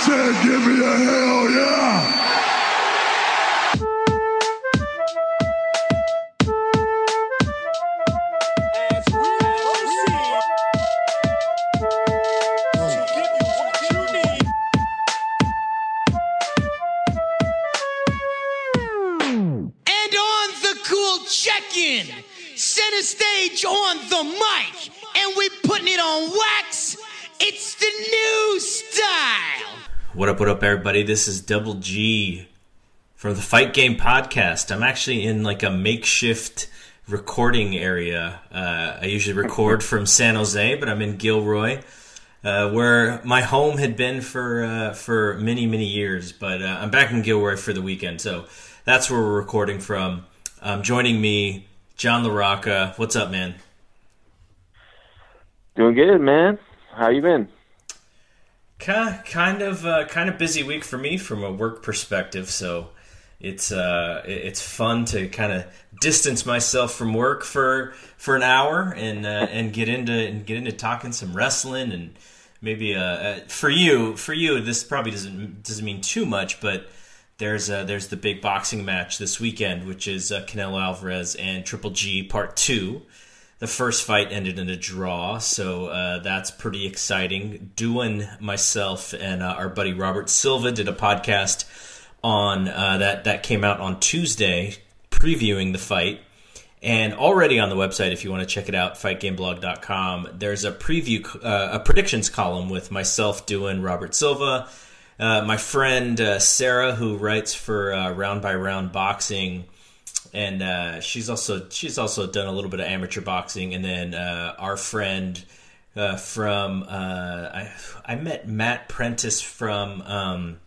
said, give me a hell yeah. What up, what up, everybody? This is Double G from the Fight Game Podcast. I'm actually in like a makeshift recording area. Uh, I usually record from San Jose, but I'm in Gilroy, uh, where my home had been for uh, for many, many years. But uh, I'm back in Gilroy for the weekend, so that's where we're recording from. Um, joining me, John LaRocca. What's up, man? Doing good, man. How you been? Ki- kind of uh, kind of busy week for me from a work perspective so it's uh it's fun to kind of distance myself from work for for an hour and uh, and get into and get into talking some wrestling and maybe uh, uh for you for you this probably doesn't doesn't mean too much but there's uh, there's the big boxing match this weekend which is uh, Canelo Alvarez and Triple G part 2 the first fight ended in a draw, so uh, that's pretty exciting. Doing myself and uh, our buddy Robert Silva did a podcast on uh, that that came out on Tuesday, previewing the fight. And already on the website, if you want to check it out, fightgameblog.com, there's a preview, uh, a predictions column with myself doing Robert Silva, uh, my friend uh, Sarah, who writes for Round by Round Boxing, and uh, she's also she's also done a little bit of amateur boxing, and then uh, our friend uh, from uh, I I met Matt Prentice from um,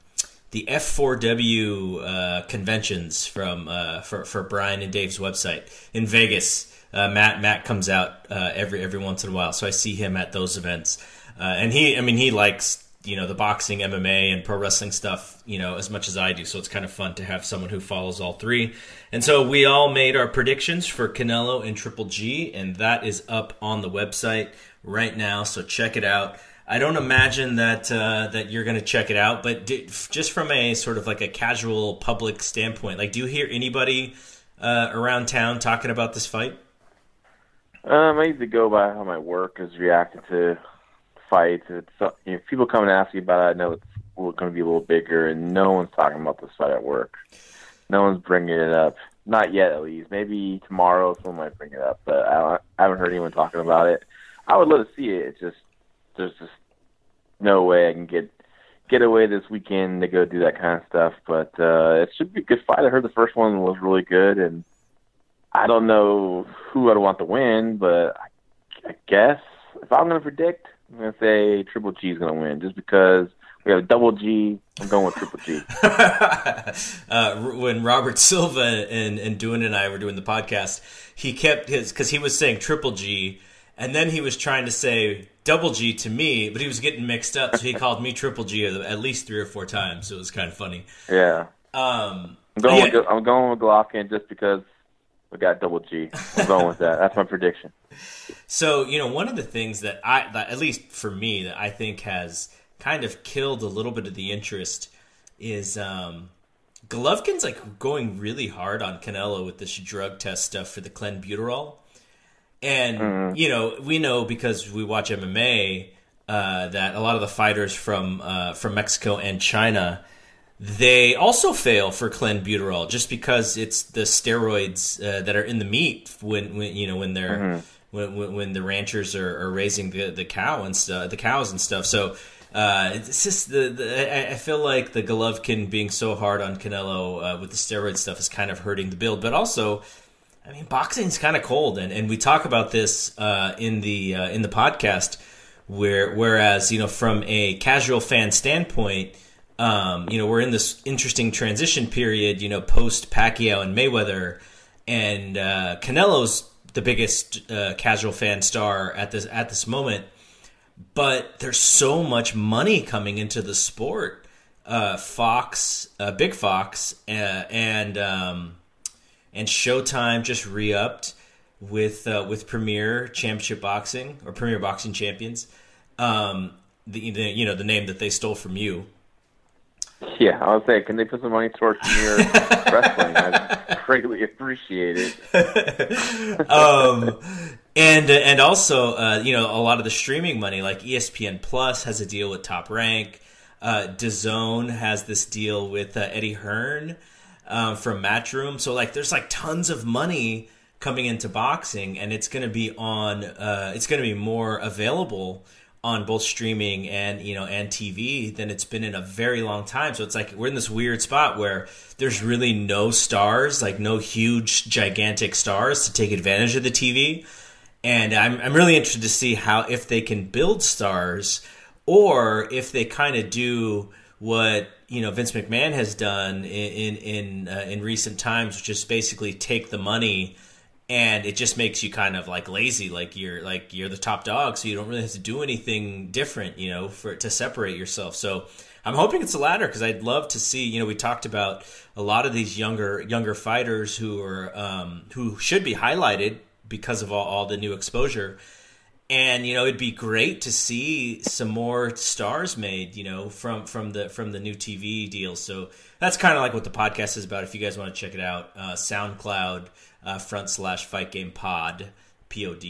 the F4W uh, conventions from uh, for for Brian and Dave's website in Vegas. Matt Matt comes out every every once in a while, so I see him at those events, and he I mean he likes you know the boxing, MMA, and pro wrestling stuff you know as much as I do. So it's kind of fun to have someone who follows all three. And so we all made our predictions for Canelo and Triple G, and that is up on the website right now. So check it out. I don't imagine that uh, that you're going to check it out, but do, just from a sort of like a casual public standpoint, like, do you hear anybody uh, around town talking about this fight? Um, I usually go by how my work is reacting to fights. It's uh, you know, people come and ask me about it. I know it's going to be a little bigger, and no one's talking about this fight at work. No one's bringing it up. Not yet, at least. Maybe tomorrow someone might bring it up, but I, I haven't heard anyone talking about it. I would love to see it. It's just there's just no way I can get get away this weekend to go do that kind of stuff. But uh, it should be a good fight. I heard the first one was really good, and I don't know who I'd want to win, but I, I guess if I'm going to predict, I'm going to say Triple G is going to win, just because we have double G. I'm going with Triple G. uh, when Robert Silva and and Duan and I were doing the podcast, he kept his because he was saying Triple G, and then he was trying to say Double G to me, but he was getting mixed up, so he called me Triple G at least three or four times. So it was kind of funny. Yeah, Um, I'm going. yeah, With, I'm going with Golovkin just because we got double G. I'm going with that. That's my prediction. So you know, one of the things that I, that, at least for me, that I think has kind of killed a little bit of the interest is um, Golovkin's like going really hard on Canelo with this drug test stuff for the clenbuterol, and you know we know because we watch MMA uh, that a lot of the fighters from uh, from Mexico and China they also fail for clenbuterol just because it's the steroids uh, that are in the meat when, when you know when they're when, when, when the ranchers are, are raising the, the cow and stuff the cows and stuff. So uh, it's just the, the I- I feel like the Golovkin being so hard on Canelo uh, with the steroid stuff is kind of hurting the build. But also I mean boxing's kind of cold and, and we talk about this uh, in the uh, in the podcast where whereas you know from a casual fan standpoint um, you know, we're in this interesting transition period, you know, post Pacquiao and Mayweather, and uh, Canelo's the biggest uh, casual fan star at this at this moment. But there's so much money coming into the sport. Uh, Fox, uh, Big Fox, uh, and um, and Showtime just re-upped with uh, with Premier Championship Boxing or Premier Boxing Champions. Um, the, the you know the name that they stole from you Yeah, I was saying, can they put some money towards your wrestling? I greatly appreciate it. um, and and also, uh, you know, a lot of the streaming money, like ESPN Plus, has a deal with Top Rank. Uh, DAZN has this deal with uh, Eddie Hearn um, from Matchroom. So like, there's like tons of money coming into boxing, and it's going to be on. Uh, it's going to be more available on both streaming and you know and TV than it's been in a very long time. So it's like we're in this weird spot where there's really no stars, like no huge gigantic stars to take advantage of the TV. And I'm I'm really interested to see how if they can build stars or if they kind of do what you know Vince McMahon has done in in in, uh, in recent times, which is basically take the money and it just makes you kind of like lazy like you're like you're the top dog so you don't really have to do anything different you know for to separate yourself. So i'm hoping it's the latter because i'd love to see you know we talked about a lot of these younger younger fighters who are um, who should be highlighted because of all, all the new exposure. And you know it'd be great to see some more stars made you know from from the from the new tv deals. So that's kind of like what the podcast is about if you guys want to check it out uh, soundcloud uh, front slash fight game pod pod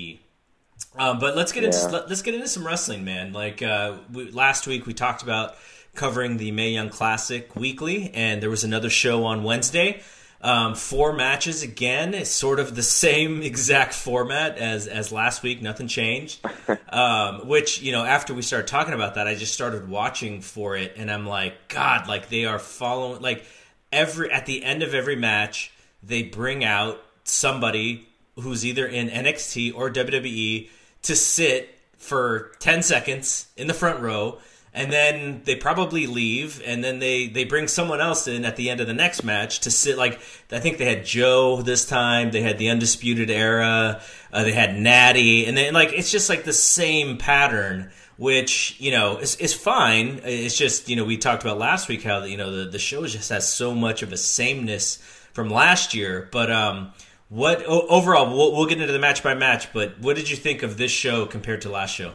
um, but let's get into Yeah. let, let's get into some wrestling man like uh, we, last week we talked about covering the Mae Young Classic weekly and there was another show on Wednesday um, four matches again. It's sort of the same exact format as as last week. Nothing changed. Um, which you know, after we started talking about that, I just started watching for it, and I'm like, God, like they are following. Like every at the end of every match, they bring out somebody who's either in NXT or WWE to sit for 10 seconds in the front row and then they probably leave and then they they bring someone else in at the end of the next match to sit like i think they had joe this time they had the undisputed era uh, they had natty and then like it's just like the same pattern which you know is, is fine. It's just you know we talked about last week how you know the, the show just has so much of a sameness from last year but um what o- overall we'll, we'll get into the match by match but what did you think of this show compared to last show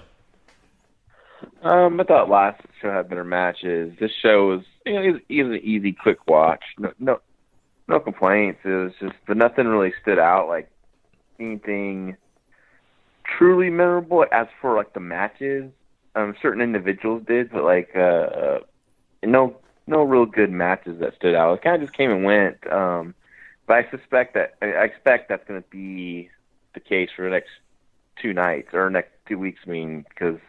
Um, I thought last show had better matches. This show was, you know, it was, an easy, quick watch. No, no, no complaints. It was just, but nothing really stood out like anything truly memorable. As for like the matches, um, certain individuals did, but like, uh, uh no, no real good matches that stood out. It kind of just came and went. Um, but I suspect that I expect that's going to be the case for the next two nights or next two weeks. I mean, because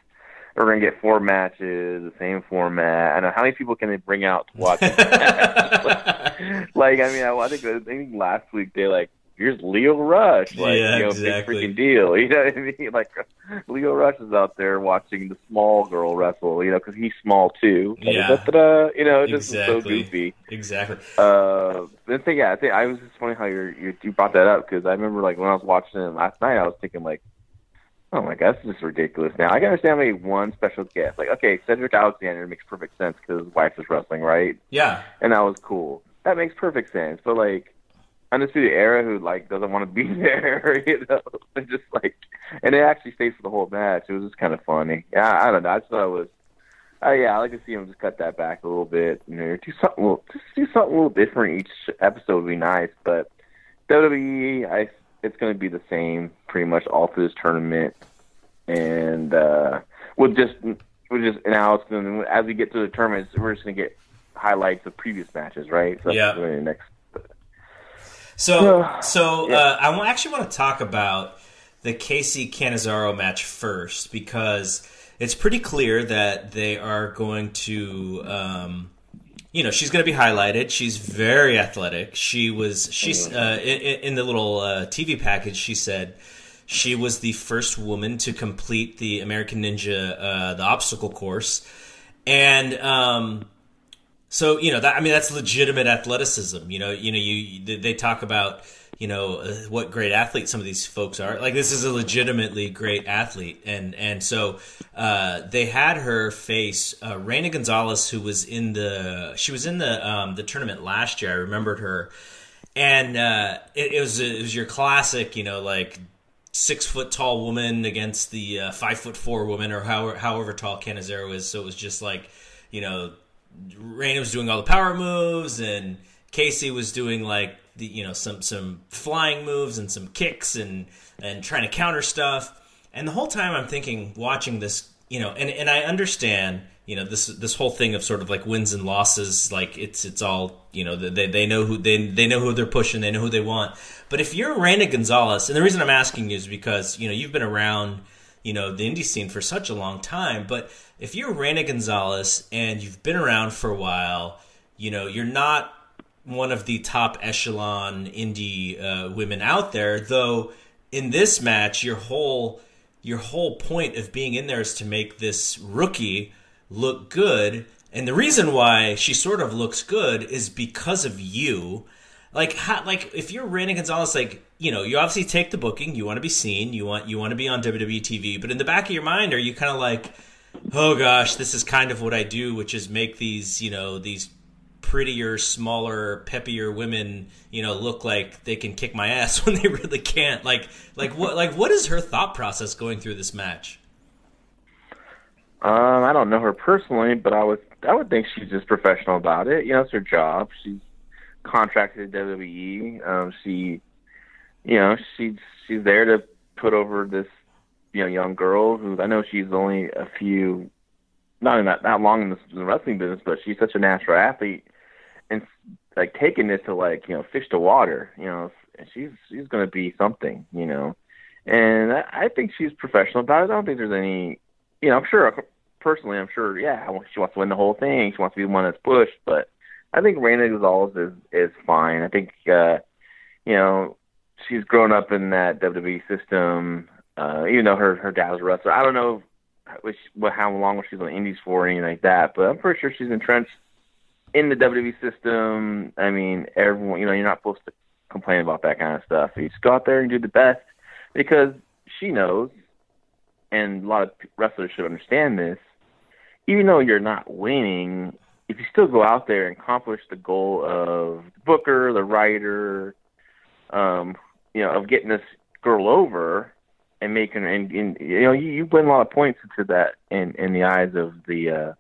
we're gonna get four matches, the same format. I know how many people can they bring out to watch? like, I mean, I, I think I think last week they like here's Lio Rush, like Yeah, you know, exactly. big freaking deal. You know what I mean? Like Lio Rush is out there watching the small girl wrestle, you know, because he's small too. Yeah. Da-da-da-da, you know, it just is so goofy. exactly Uh, the thing, yeah, I think I was just funny how you you you brought that up because I remember like when I was watching it last night, I was thinking like, oh my god, this is ridiculous. Now I can understand maybe one special guest, like okay, Cedric Alexander makes perfect sense because his wife is wrestling, right? yeah And that was cool. That makes perfect sense. But like, Undisputed Era, who like doesn't want to be there, you know, and just like, and it actually stays for the whole match. It was just kind of funny. Yeah, I don't know. I just thought it was. Uh, yeah, I like to see him just cut that back a little bit. You know, do something, a little, just do something a little different each episode would be nice. But WWE, I, it's going to be the same pretty much all through this tournament, and uh, we'll just, we'll just now it's going as we get to the tournaments, we're just going to get highlights of previous matches, right? So that's Yeah. be the next. So, Yeah. so uh, I actually want to talk about the Kacy Catanzaro match first because it's pretty clear that they are going to, um, you know, she's going to be highlighted. She's very athletic. She was she's uh, in, in the little uh, TV package. She said she was the first woman to complete the American Ninja uh, the obstacle course, and um, so you know that I mean that's legitimate athleticism. You know, you know you they- talk about you know uh, what great athletes some of these folks are. Like this is a legitimately great athlete, and and so uh, they had her face uh, Reina Gonzalez, who was in the she was in the um, the tournament last year. I remembered her, and uh, it, it was it was your classic, you know, like six foot tall woman against the uh, five foot four woman, or however however tall Catanzaro is. So it was just like you know Reina was doing all the power moves, and Kacy was doing like the you know some some flying moves and some kicks and and trying to counter stuff. And the whole time I'm thinking, watching this, you know, and and I understand, you know, this this whole thing of sort of like wins and losses, like it's it's all you know they they know who they they know who they're pushing, they know who they want. But if you're Reina Gonzalez, and the reason I'm asking you is because you know you've been around you know the indie scene for such a long time, but if you're Reina Gonzalez and you've been around for a while, you know you're not one of the top echelon indie uh, women out there. Though in this match, your whole your whole point of being in there is to make this rookie look good, and the reason why she sort of looks good is because of you. Like, how, like if you're Reina Gonzalez, like you know, you obviously take the booking, you want to be seen, you want you want to be on WWE TV, but in the back of your mind, are you kind of like, oh gosh, this is kind of what I do, which is make these you know these prettier, smaller, peppier women, you know, look like they can kick my ass when they really can't. Like, like what, like what is her thought process going through this match? Um, I don't know her personally, but I would I would think she's just professional about it. You know, it's her job. She's contracted to WWE. Um, she, you know, she's she's there to put over this, you know, young girl who I know she's only a few, not in that long in the, in the wrestling business, but she's such a natural athlete, and like taking it to like you know fish to water. You know, she's she's to be something. You know, and I, I think she's professional about it. I don't think there's any you know, I'm sure personally, I'm sure, yeah, she wants to win the whole thing. She wants to be the one that's pushed, but I think Reina Gonzalez is is fine. I think uh, you know she's grown up in that WWE system. Uh, even though her her dad was a wrestler, I don't know which what how long was she's on the Indies for or anything like that, but I'm pretty sure she's entrenched in the WWE system. I mean, everyone, you know, you're not supposed to complain about that kind of stuff. You just go out there and do the best because she knows and a lot of wrestlers should understand this. Even though you're not winning, if you still go out there and accomplish the goal of booker, the writer, um, you know, of getting this girl over and making and, and you know, you, you win a lot of points into that in in the eyes of the uh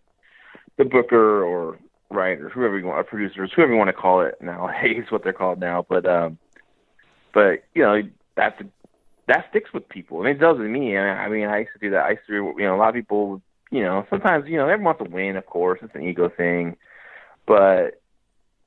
the booker or writer, whoever you want, or producers, whoever you want to call it nowadays, what they're called now. But um, but you know, that's that sticks with people, and it does with me. I mean, I used to do that. I used to, you know, a lot of people, you know, sometimes, you know, everyone wants to win, of course. It's an ego thing, but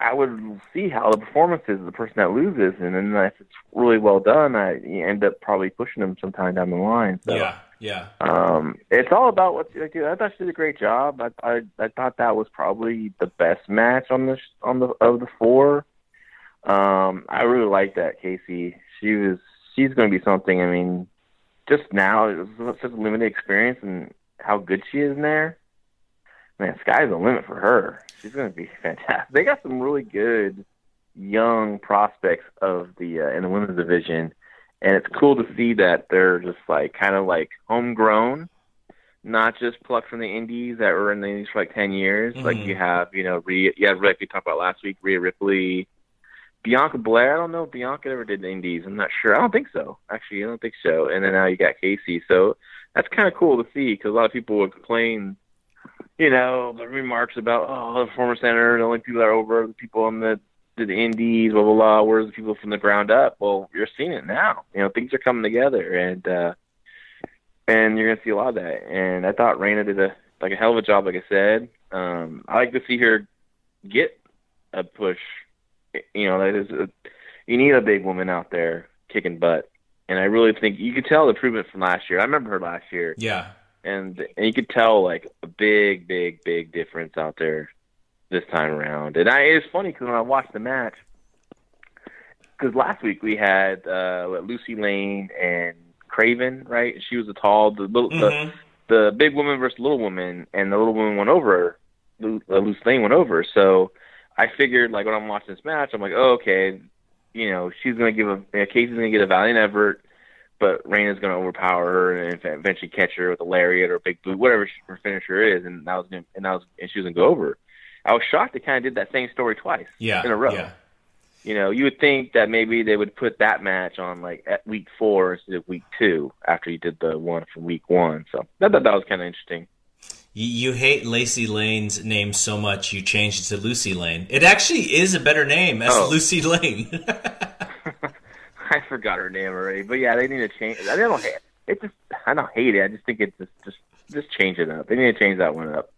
I would see how the performance is of the person that loses, and then if it's really well done, I end up probably pushing them sometime down the line. So, yeah, yeah. Um, it's all about what like, dude, I thought she did a great job. I, I I thought that was probably the best match on the on the of the four. Um, I really liked that Kacy. She was she's going to be something. I mean, just now, it was such a limited experience and how good she is in there. Man, sky's the limit for her. She's going to be fantastic. They got some really good young prospects of the uh, in the women's division, and it's cool to see that they're just like kind of like homegrown, not just plucked from the indies that were in the indies for like ten years. Like Mhm. you have, you know, Rhea, you have like we talked about last week, Rhea Ripley, Bianca Belair. I don't know if Bianca ever did the indies. I'm not sure. I don't think so. Actually, I don't think so. And then now you got Kacy. So that's kind of cool to see because a lot of people would complain, you know, the remarks about oh the former center, the only people that are over the people on the the indies, blah blah blah. Where's the people from the ground up? Well, you're seeing it now. You know, things are coming together, and uh and you're gonna see a lot of that. And I thought Reina did a like a hell of a job, like I said. Um, I like to see her get a push. You know, that is a, you need a big woman out there kicking butt. And I really think you could tell the improvement from last year. I remember her last year, Yeah. and and you could tell like a big, big, big difference out there this time around. And I it's funny because when I watched the match, because last week we had uh what, Lucy Lane and Craven, right? She was the tall, the little, the Mhm. the big woman versus little woman, and the little woman went over uh, Lucy Lane went over. So I figured, like when I'm watching this match, I'm like, oh, okay, you know, she's gonna give a know, Kacy's gonna get a valiant effort, but Reina's gonna overpower her and eventually catch her with a lariat or a big boot, whatever her finisher is, and that was gonna, and that was and she was gonna go over. I was shocked they kind of did that same story twice Yeah. in a row. Yeah. You know, you would think that maybe they would put that match on like at week four instead of week two after you did the one from week one. So I thought that was kind of interesting. You, hate Lacey Lane's name so much you changed it to Lucy Lane. It actually is a better name as Oh. Lucy Lane. I forgot her name already, but yeah, they need to change. I don't hate it. Just I don't hate it. I just think it's just just just change it up. They need to change that one up.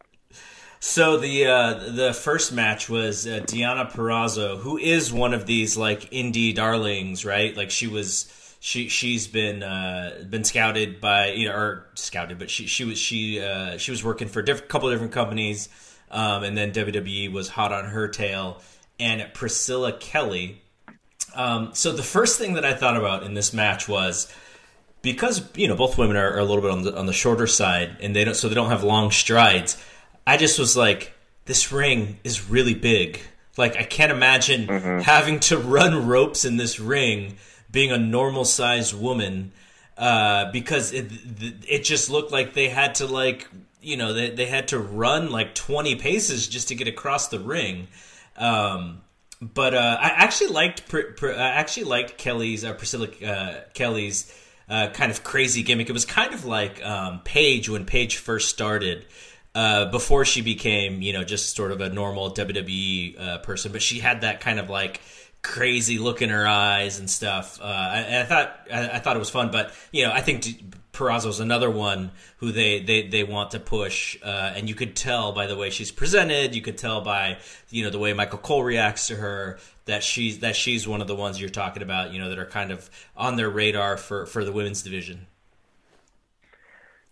So the uh, the first match was uh, Deonna Purrazzo, who is one of these like indie darlings, right? Like she was she she's been uh, been scouted by you know or scouted, but she she was she uh, she was working for a diff- couple of different companies, um, and then WWE was hot on her tail, and Priscilla Kelly. Um, so the first thing that I thought about in this match was because you know both women are, are a little bit on the on the shorter side, and they don't so they don't have long strides. I just was like, this ring is really big. Like I can't imagine having to run ropes in this ring, being a normal sized woman, uh, because it it just looked like they had to like you know they they had to run like twenty paces just to get across the ring. Um, but uh, I actually liked I actually liked Kelly's uh, Priscilla uh, Kelly's uh, kind of crazy gimmick. It was kind of like um, Paige when Paige first started. Uh, before she became, you know, just sort of a normal WWE uh, person, but she had that kind of like crazy look in her eyes and stuff. Uh, and I thought I, I thought it was fun, but you know, I think D- Purrazzo's another one who they they, they want to push, uh, and you could tell by the way she's presented. You could tell by you know the way Michael Cole reacts to her that she's that she's one of the ones you're talking about. You know, that are kind of on their radar for for the women's division.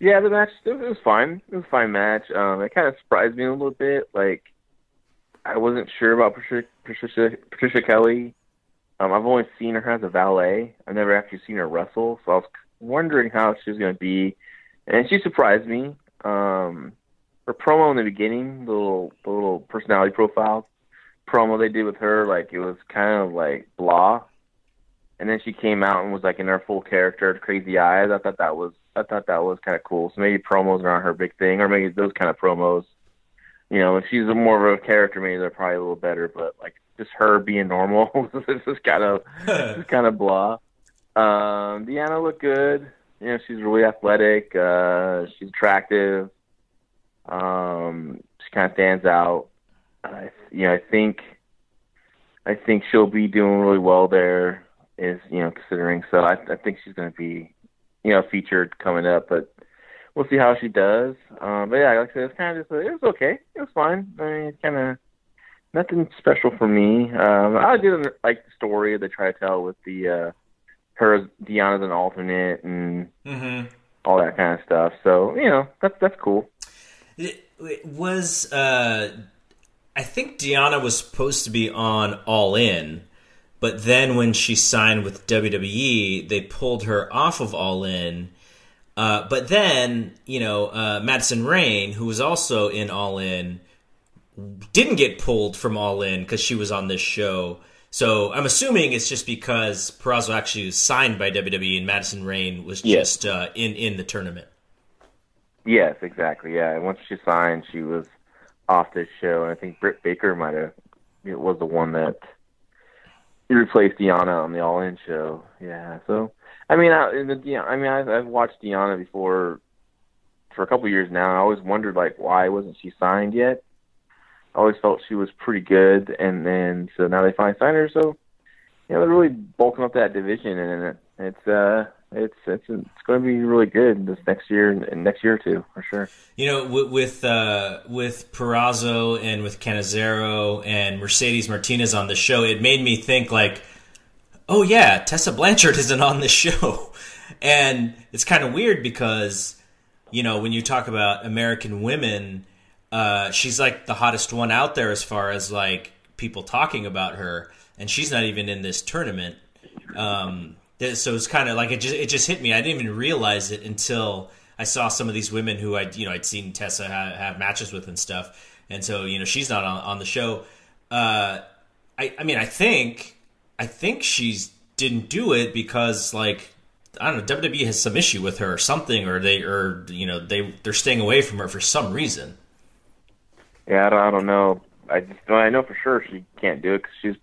Yeah, the match it was fine. It was a fine match. Um, it kind of surprised me a little bit. Like I wasn't sure about Patricia Patricia, Patricia Kelly. Um, I've only seen her as a valet. I've never actually seen her wrestle, so I was wondering how she was going to be, and she surprised me. Um, her promo in the beginning, the little the little personality profile promo they did with her, like it was kind of like blah. And then she came out and was like in her full character, crazy eyes. I thought that was I thought that was kind of cool. So maybe promos aren't her big thing, or maybe those kind of promos. You know, if she's a more of a character, maybe they're probably a little better. But like just her being normal, this is kind of this kind of blah. Um, Deonna looked good. You know, she's really athletic. Uh, she's attractive. Um, she kind of stands out. I, you know, I think, I think she'll be doing really well there. Is you know, considering so, I, I think she's going to be, you know, featured coming up. But we'll see how she does. Um, but yeah, like I said, it's kind of just, it was okay. It was fine. I mean, it's kind of nothing special for me. Um, I didn't like the story they try to tell with the uh, her as Deonna's an alternate and Mm-hmm. all that kind of stuff. So you know, that's that's cool. It, it was uh I think Deonna was supposed to be on All In, but then when she signed with WWE, they pulled her off of All In. Uh, but then, you know, uh, Madison Rayne, who was also in All In, didn't get pulled from All In because she was on this show. So I'm assuming it's just because Purrazzo actually was signed by WWE and Madison Rayne was Yes. just uh, in in the tournament. Yes, exactly. Yeah, once she signed, she was off this show, and I think Britt Baker might have it was the one that replaced Deonna on the All In show. Yeah, so I mean, I, I mean, I've, I've watched Deonna before for a couple years now. I always wondered like why wasn't she signed yet. I always felt she was pretty good, and then so now they finally signed her. So you know, they're really bulking up that division, and it, it's uh, it's it's it's going to be really good this next year and next year two for sure. You know, with with, uh, with Purrazzo and with Catanzaro and Mercedes Martinez on the show, it made me think like, oh yeah, Tessa Blanchard isn't on this show, and it's kind of weird because you know when you talk about American women, uh, she's like the hottest one out there as far as like people talking about her, and she's not even in this tournament. Um, so it's kind of like it just it just hit me. I didn't even realize it until I saw some of these women who I you know I'd seen Tessa have, have matches with and stuff, and so you know she's not on, on the show. Uh, I I mean I think I think she's didn't do it because like I don't know WWE has some issue with her or something, or they or you know they they're staying away from her for some reason. Yeah, I don't, I don't know. I just I know for sure she can't do it because she's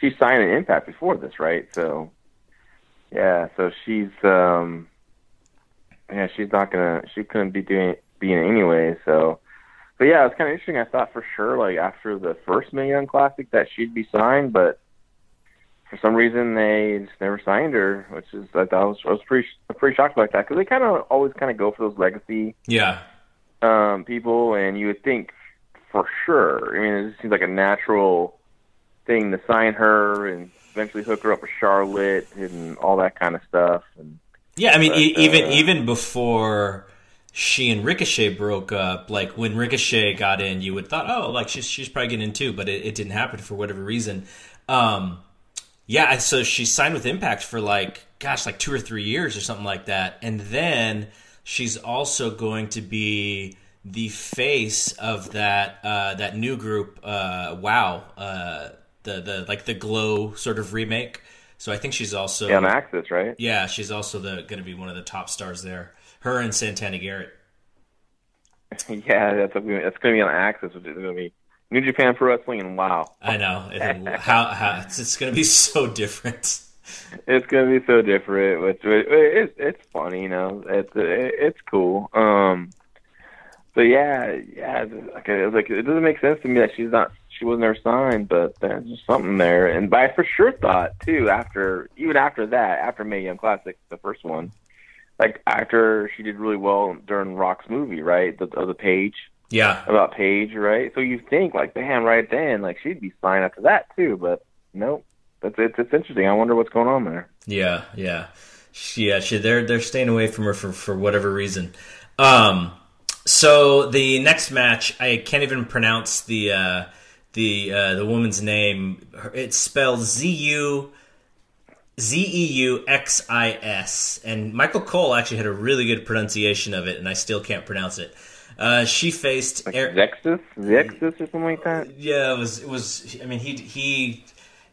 she's signed an impact before this, right? So yeah, so she's um yeah she's not gonna she couldn't be doing being anyway. So, but yeah, it's kind of interesting. I thought for sure, like after the first Young Classic, that she'd be signed, but for some reason they just never signed her, which is I thought I was, I was pretty pretty shocked about that because they kind of always kind of go for those legacy Yeah. um, people, and you would think for sure. I mean, it just seems like a natural thing to sign her and eventually hook her up with Charlotte and all that kind of stuff. And Yeah, I mean, But, e- even uh, even before she and Ricochet broke up, like when Ricochet got in, you would thought, oh, like she's she's probably getting in too, but it, it didn't happen for whatever reason. Um, yeah, so she signed with Impact for like, gosh, like two or three years or something like that, and then she's also going to be the face of that uh, that new group, uh, Wow, uh, the the like the Glow sort of remake. So I think she's also yeah, on AXS, right? yeah, she's also the going to be one of the top stars there. Her and Santana Garrett. yeah, that's gonna, that's going to be on AXS, which is going to be New Japan Pro Wrestling, and wow, I know how, how it's, it's going to be so different. it's going to be so different. Which it, it's it's funny, you know. It's it, it's cool. Um, but yeah, yeah, like it, like it doesn't make sense to me that she's not she wasn't ever signed, but there's just something there. And but I for sure thought too after even after that, after Mae Young Classic, the first one, like after she did really well during Rock's movie, right? The of the Paige Yeah, about Paige, right? So you think like, damn, right then, like she'd be signed after that too, but nope. That's it's it's interesting. I wonder what's going on there. yeah, yeah, she, yeah. She, they're they're staying away from her for for whatever reason. Um, so the next match, I can't even pronounce the uh, the uh, the woman's name. It's spelled Z U. Z E U X I S, and Michael Cole actually had a really good pronunciation of it, and I still can't pronounce it. Uh, she faced Like Er- Zexus, Zexus, or something like that. Yeah, it was. It was. I mean, he he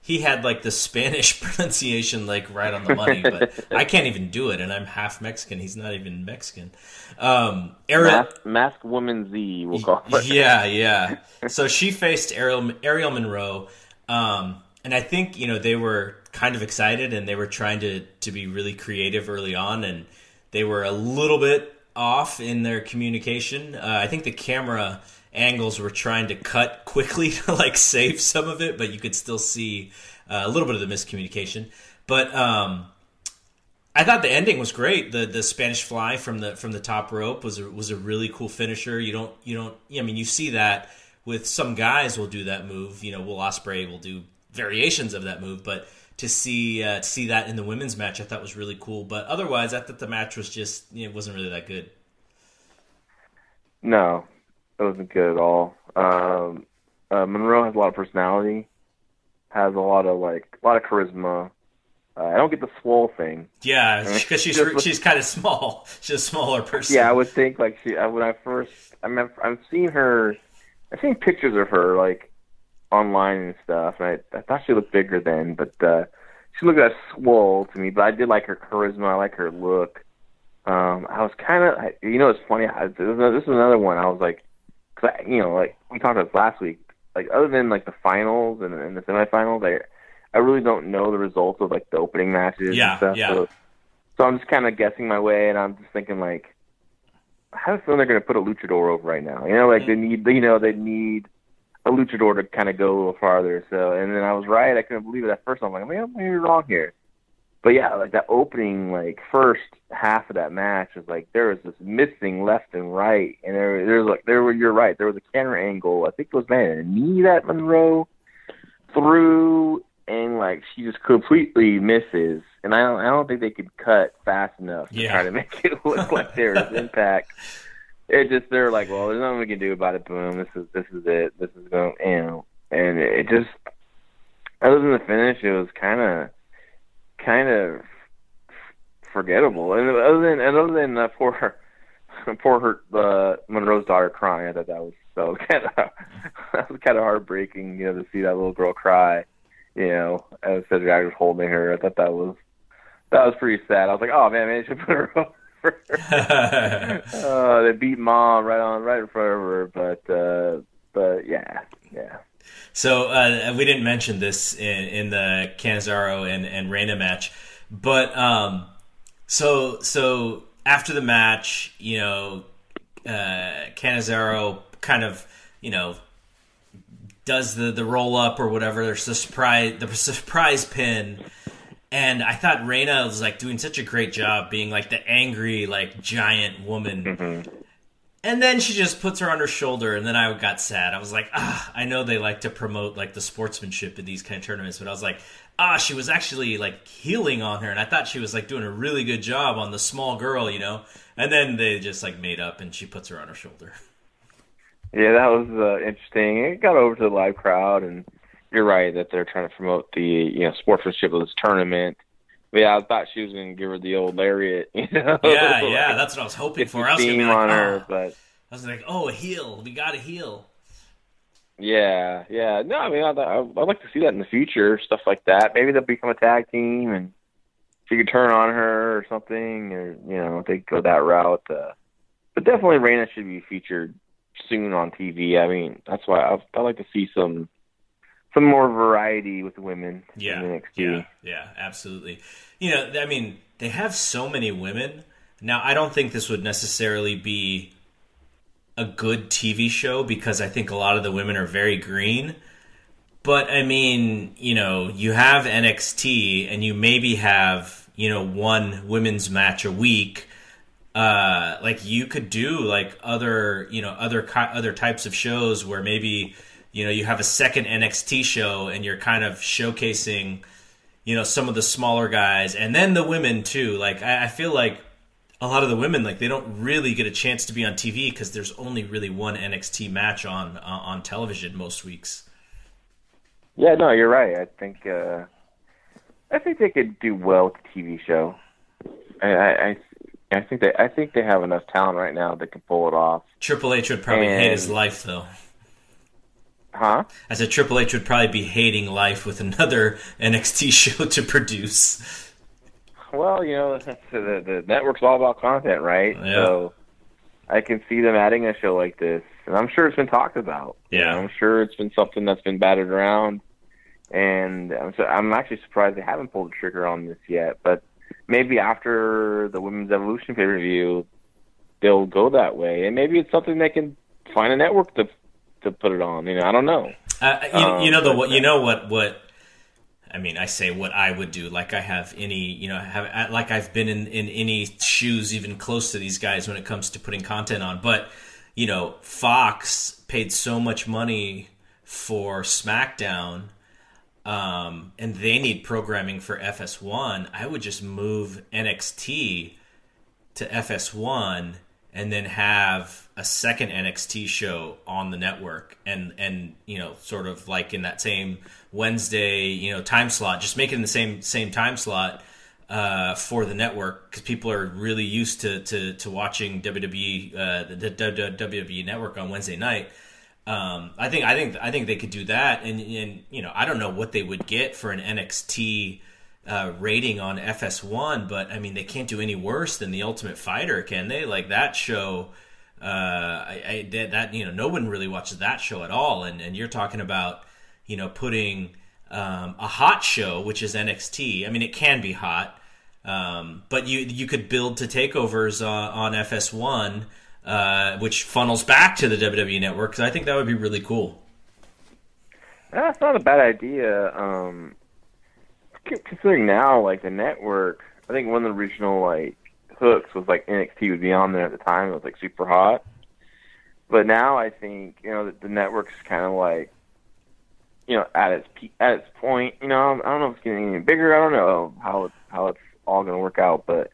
he had like the Spanish pronunciation like right on the money, but I can't even do it, and I'm half Mexican. He's not even Mexican. Um, Aerial, Mask, Mask Woman Z, we'll call it. yeah, yeah. So she faced Aerial Aerial Monroe, um, and I think you know they were kind of excited and they were trying to to be really creative early on, and they were a little bit off in their communication. Uh, I think the camera angles were trying to cut quickly to like save some of it, but you could still see uh, a little bit of the miscommunication. But um, I thought the ending was great. The the Spanish fly from the from the top rope was a, was a really cool finisher. You don't you don't I mean you see that with some guys will do that move. You know, Will Ospreay will do variations of that move, but to see uh, to see that in the women's match, I thought was really cool. But otherwise, I thought the match was just you know, it wasn't really that good. No, it wasn't good at all. Um, uh, Monroe has a lot of personality, has a lot of like a lot of charisma. Uh, I don't get the swole thing. Yeah, because she's Just- she's kind of small. She's a smaller person. Yeah, I would think like she. When I first, I mean, I've seen her. I've seen pictures of her like online and stuff, and I, I thought she looked bigger then, but uh, she looked that swole to me. But I did like her charisma. I like her look. Um, I was kind of, you know, it's funny. I, this, is another, this is another one. I was like, cause I, you know, like we talked about this last week. Like other than like the finals and, and the semifinals, I, I really don't know the results of like the opening matches Yeah, and stuff. yeah. So, so I'm just kind of guessing my way, and I'm just thinking like, I have a feeling they're going to put a luchador over right now. You know, like they need, you know, they need a luchador to kind of go a little farther. So, and then I was right. I couldn't believe it at first. I'm like, maybe you're wrong here. But yeah, like that opening, like first half of that match was like there was this missing left and right, and there, there's like there were you're right. There was a camera angle. I think it was man a knee that Monroe threw, and like she just completely misses. And I don't, I don't think they could cut fast enough to Yeah. try to make it look like there was impact. It just they're like, well, there's nothing we can do about it. Boom, this is this is it. This is going, you know, and it just other than the finish, it was kind of kind of forgettable. And other than and other than uh, poor poor her, uh, Monroe's daughter crying, I thought that was so kind of that was kind of heartbreaking. You know, to see that little girl cry. You know, as Cedric was holding her, I thought that was that was pretty sad. I was like, oh man, man, should put her. uh, they beat mom right on right in front of her, but uh, but yeah, yeah. So uh, we didn't mention this in, in the Catanzaro and, and Reina match, but um, so so after the match, you know, uh, Catanzaro kind of you know does the the roll up or whatever. There's the surprise the surprise pin. And I thought Reina was like doing such a great job being like the angry, like giant woman. And then she just puts her on her shoulder, and then I got sad. I was like, ah, I know they like to promote like the sportsmanship in these kind of tournaments, but I was like, ah, she was actually like healing on her, and I thought she was like doing a really good job on the small girl, you know. And then they just like made up, and she puts her on her shoulder. Yeah, that was uh, interesting. It got over to the live crowd, and you're right that they're trying to promote the you know sportsmanship of this tournament. But yeah, I thought she was going to give her the old lariat. You know? Yeah, yeah, that's what I was hoping for. I was gonna be steam like, on her, oh. but I was like, oh, a heel. We got a heel. yeah, yeah. No, I mean, I'd, I'd like to see that in the future, stuff like that. Maybe they'll become a tag team, and she could turn on her or something, or you know, if they go that route. Uh, but definitely, Reina should be featured soon on TV. I mean, that's why I I like to see some some more variety with women Yeah, in NXT. yeah, yeah, absolutely. You know, I mean, they have so many women. Now, I don't think this would necessarily be a good TV show because I think a lot of the women are very green. But I mean, you know, you have NXT and you maybe have, you know, one women's match a week. Uh, like you could do like other, you know, other other types of shows where maybe, you know, you have a second NXT show and you're kind of showcasing, you know, some of the smaller guys and then the women too. Like I, I feel like a lot of the women like they don't really get a chance to be on TV because there's only really one NXT match on uh, on television most weeks. Yeah, no, you're right. I think uh, I think they could do well with the TV show. I, I, I think they I think they have enough talent right now that can pull it off. Triple H would probably hate his life though. Huh? I said Triple H would probably be hating life with another NXT show to produce. Well, you know, the, the network's all about content, right? Yeah. So I can see them adding a show like this, and I'm sure it's been talked about. Yeah. I'm sure it's been something that's been battered around, and I'm, so, I'm actually surprised they haven't pulled the trigger on this yet. But maybe after the Women's Evolution pay per view, they'll go that way, and maybe it's something they can find a network to to put it on. You know, I don't know. Uh, you, Um, you know the what you know what what I mean I say what I would do like I have any you know have like I've been in in any shoes even close to these guys when it comes to putting content on but you know Fox paid so much money for SmackDown um, and they need programming for FS1 I would just move NXT to FS1 and then have a second NXT show on the network and and you know sort of like in that same Wednesday you know time slot just make it in the same same time slot uh, for the network because people are really used to to, to watching WWE uh, the, WWE network on Wednesday night. Um, I think I think I think they could do that, and, and you know I don't know what they would get for an NXT uh, rating on FS1, but I mean they can't do any worse than the Ultimate Fighter, can they? Like that show, uh, I, I that, you know no one really watches that show at all, and and you're talking about you know putting um, a hot show, which is NXT. I mean it can be hot, um, but you you could build to takeovers uh, on FS1, uh, which funnels back to the WWE network. Because I think that would be really cool. That's not a bad idea. Um, considering now, like the network, I think one of the original like hooks was like NXT would be on there at the time. It was like super hot. But now I think you know the, the network's kind of like you know at its pe- at its point. You know I don't know if it's getting any bigger. I don't know how it, how it's all going to work out. But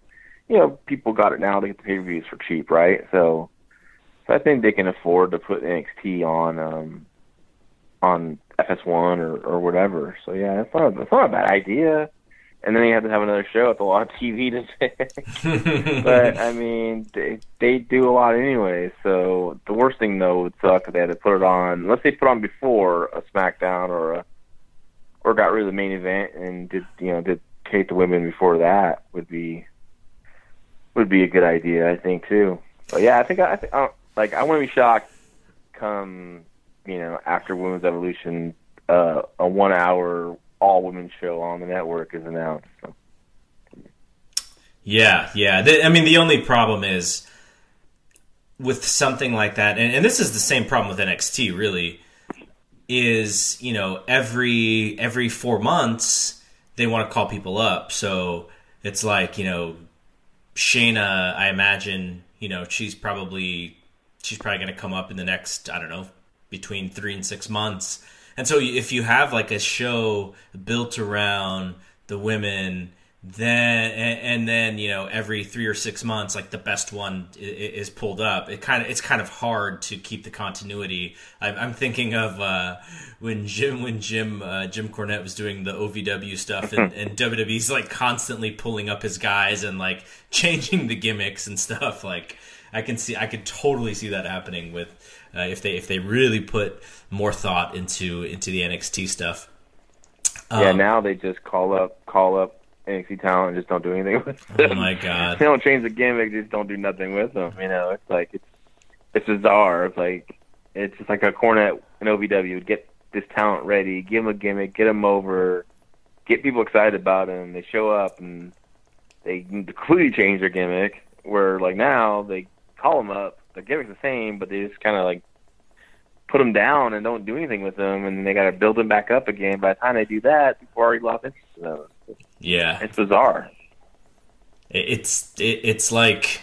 you know people got it now. They get the pay per views for cheap, right? So, so I think they can afford to put NXT on. um on FS1 or, or whatever. So yeah, it's not it's not a bad idea. And then you have to have another show with a lot of TV to say. but I mean, they they do a lot anyway. So the worst thing though would suck if they had to put it on. Let's say put on before a SmackDown or a or got rid of the main event and did you know did Kate the women before that would be would be a good idea. I think too. But yeah, I think I think uh, like I wouldn't be shocked come you know after Women's Evolution uh, a one hour all women show on the network is announced. So. Yeah, yeah. I mean, the only problem is with something like that, and, and this is the same problem with NXT, really, is you know every every four months they want to call people up, so it's like you know Shayna, I imagine you know she's probably she's probably going to come up in the next I don't know between three and six months, and so if you have like a show built around the women then and, then you know every three or six months like the best one is pulled up it kind of it's kind of hard to keep the continuity. I'm, I'm thinking of uh, when jim when jim uh, jim cornette was doing the ovw stuff and, and wwe's like constantly pulling up his guys and like changing the gimmicks and stuff like i can see i could totally see that happening with uh, if they if they really put more thought into into the nxt stuff yeah, Um, now they just call up call up NXT talent and just don't do anything with them. oh my god they don't change the gimmick, just don't do nothing with them. You know, it's like it's it's bizarre. It's like it's just like a Cornette and OVW. Get this talent ready, give them a gimmick, get them over, get people excited about them. They show up and they completely change their gimmick. Where like now they call them up, the gimmick's the same, but they just kind of like put them down and don't do anything with them, and they got to build them back up again. By the time they do that, people already lost interest in them. yeah It's bizarre. It's it, it's like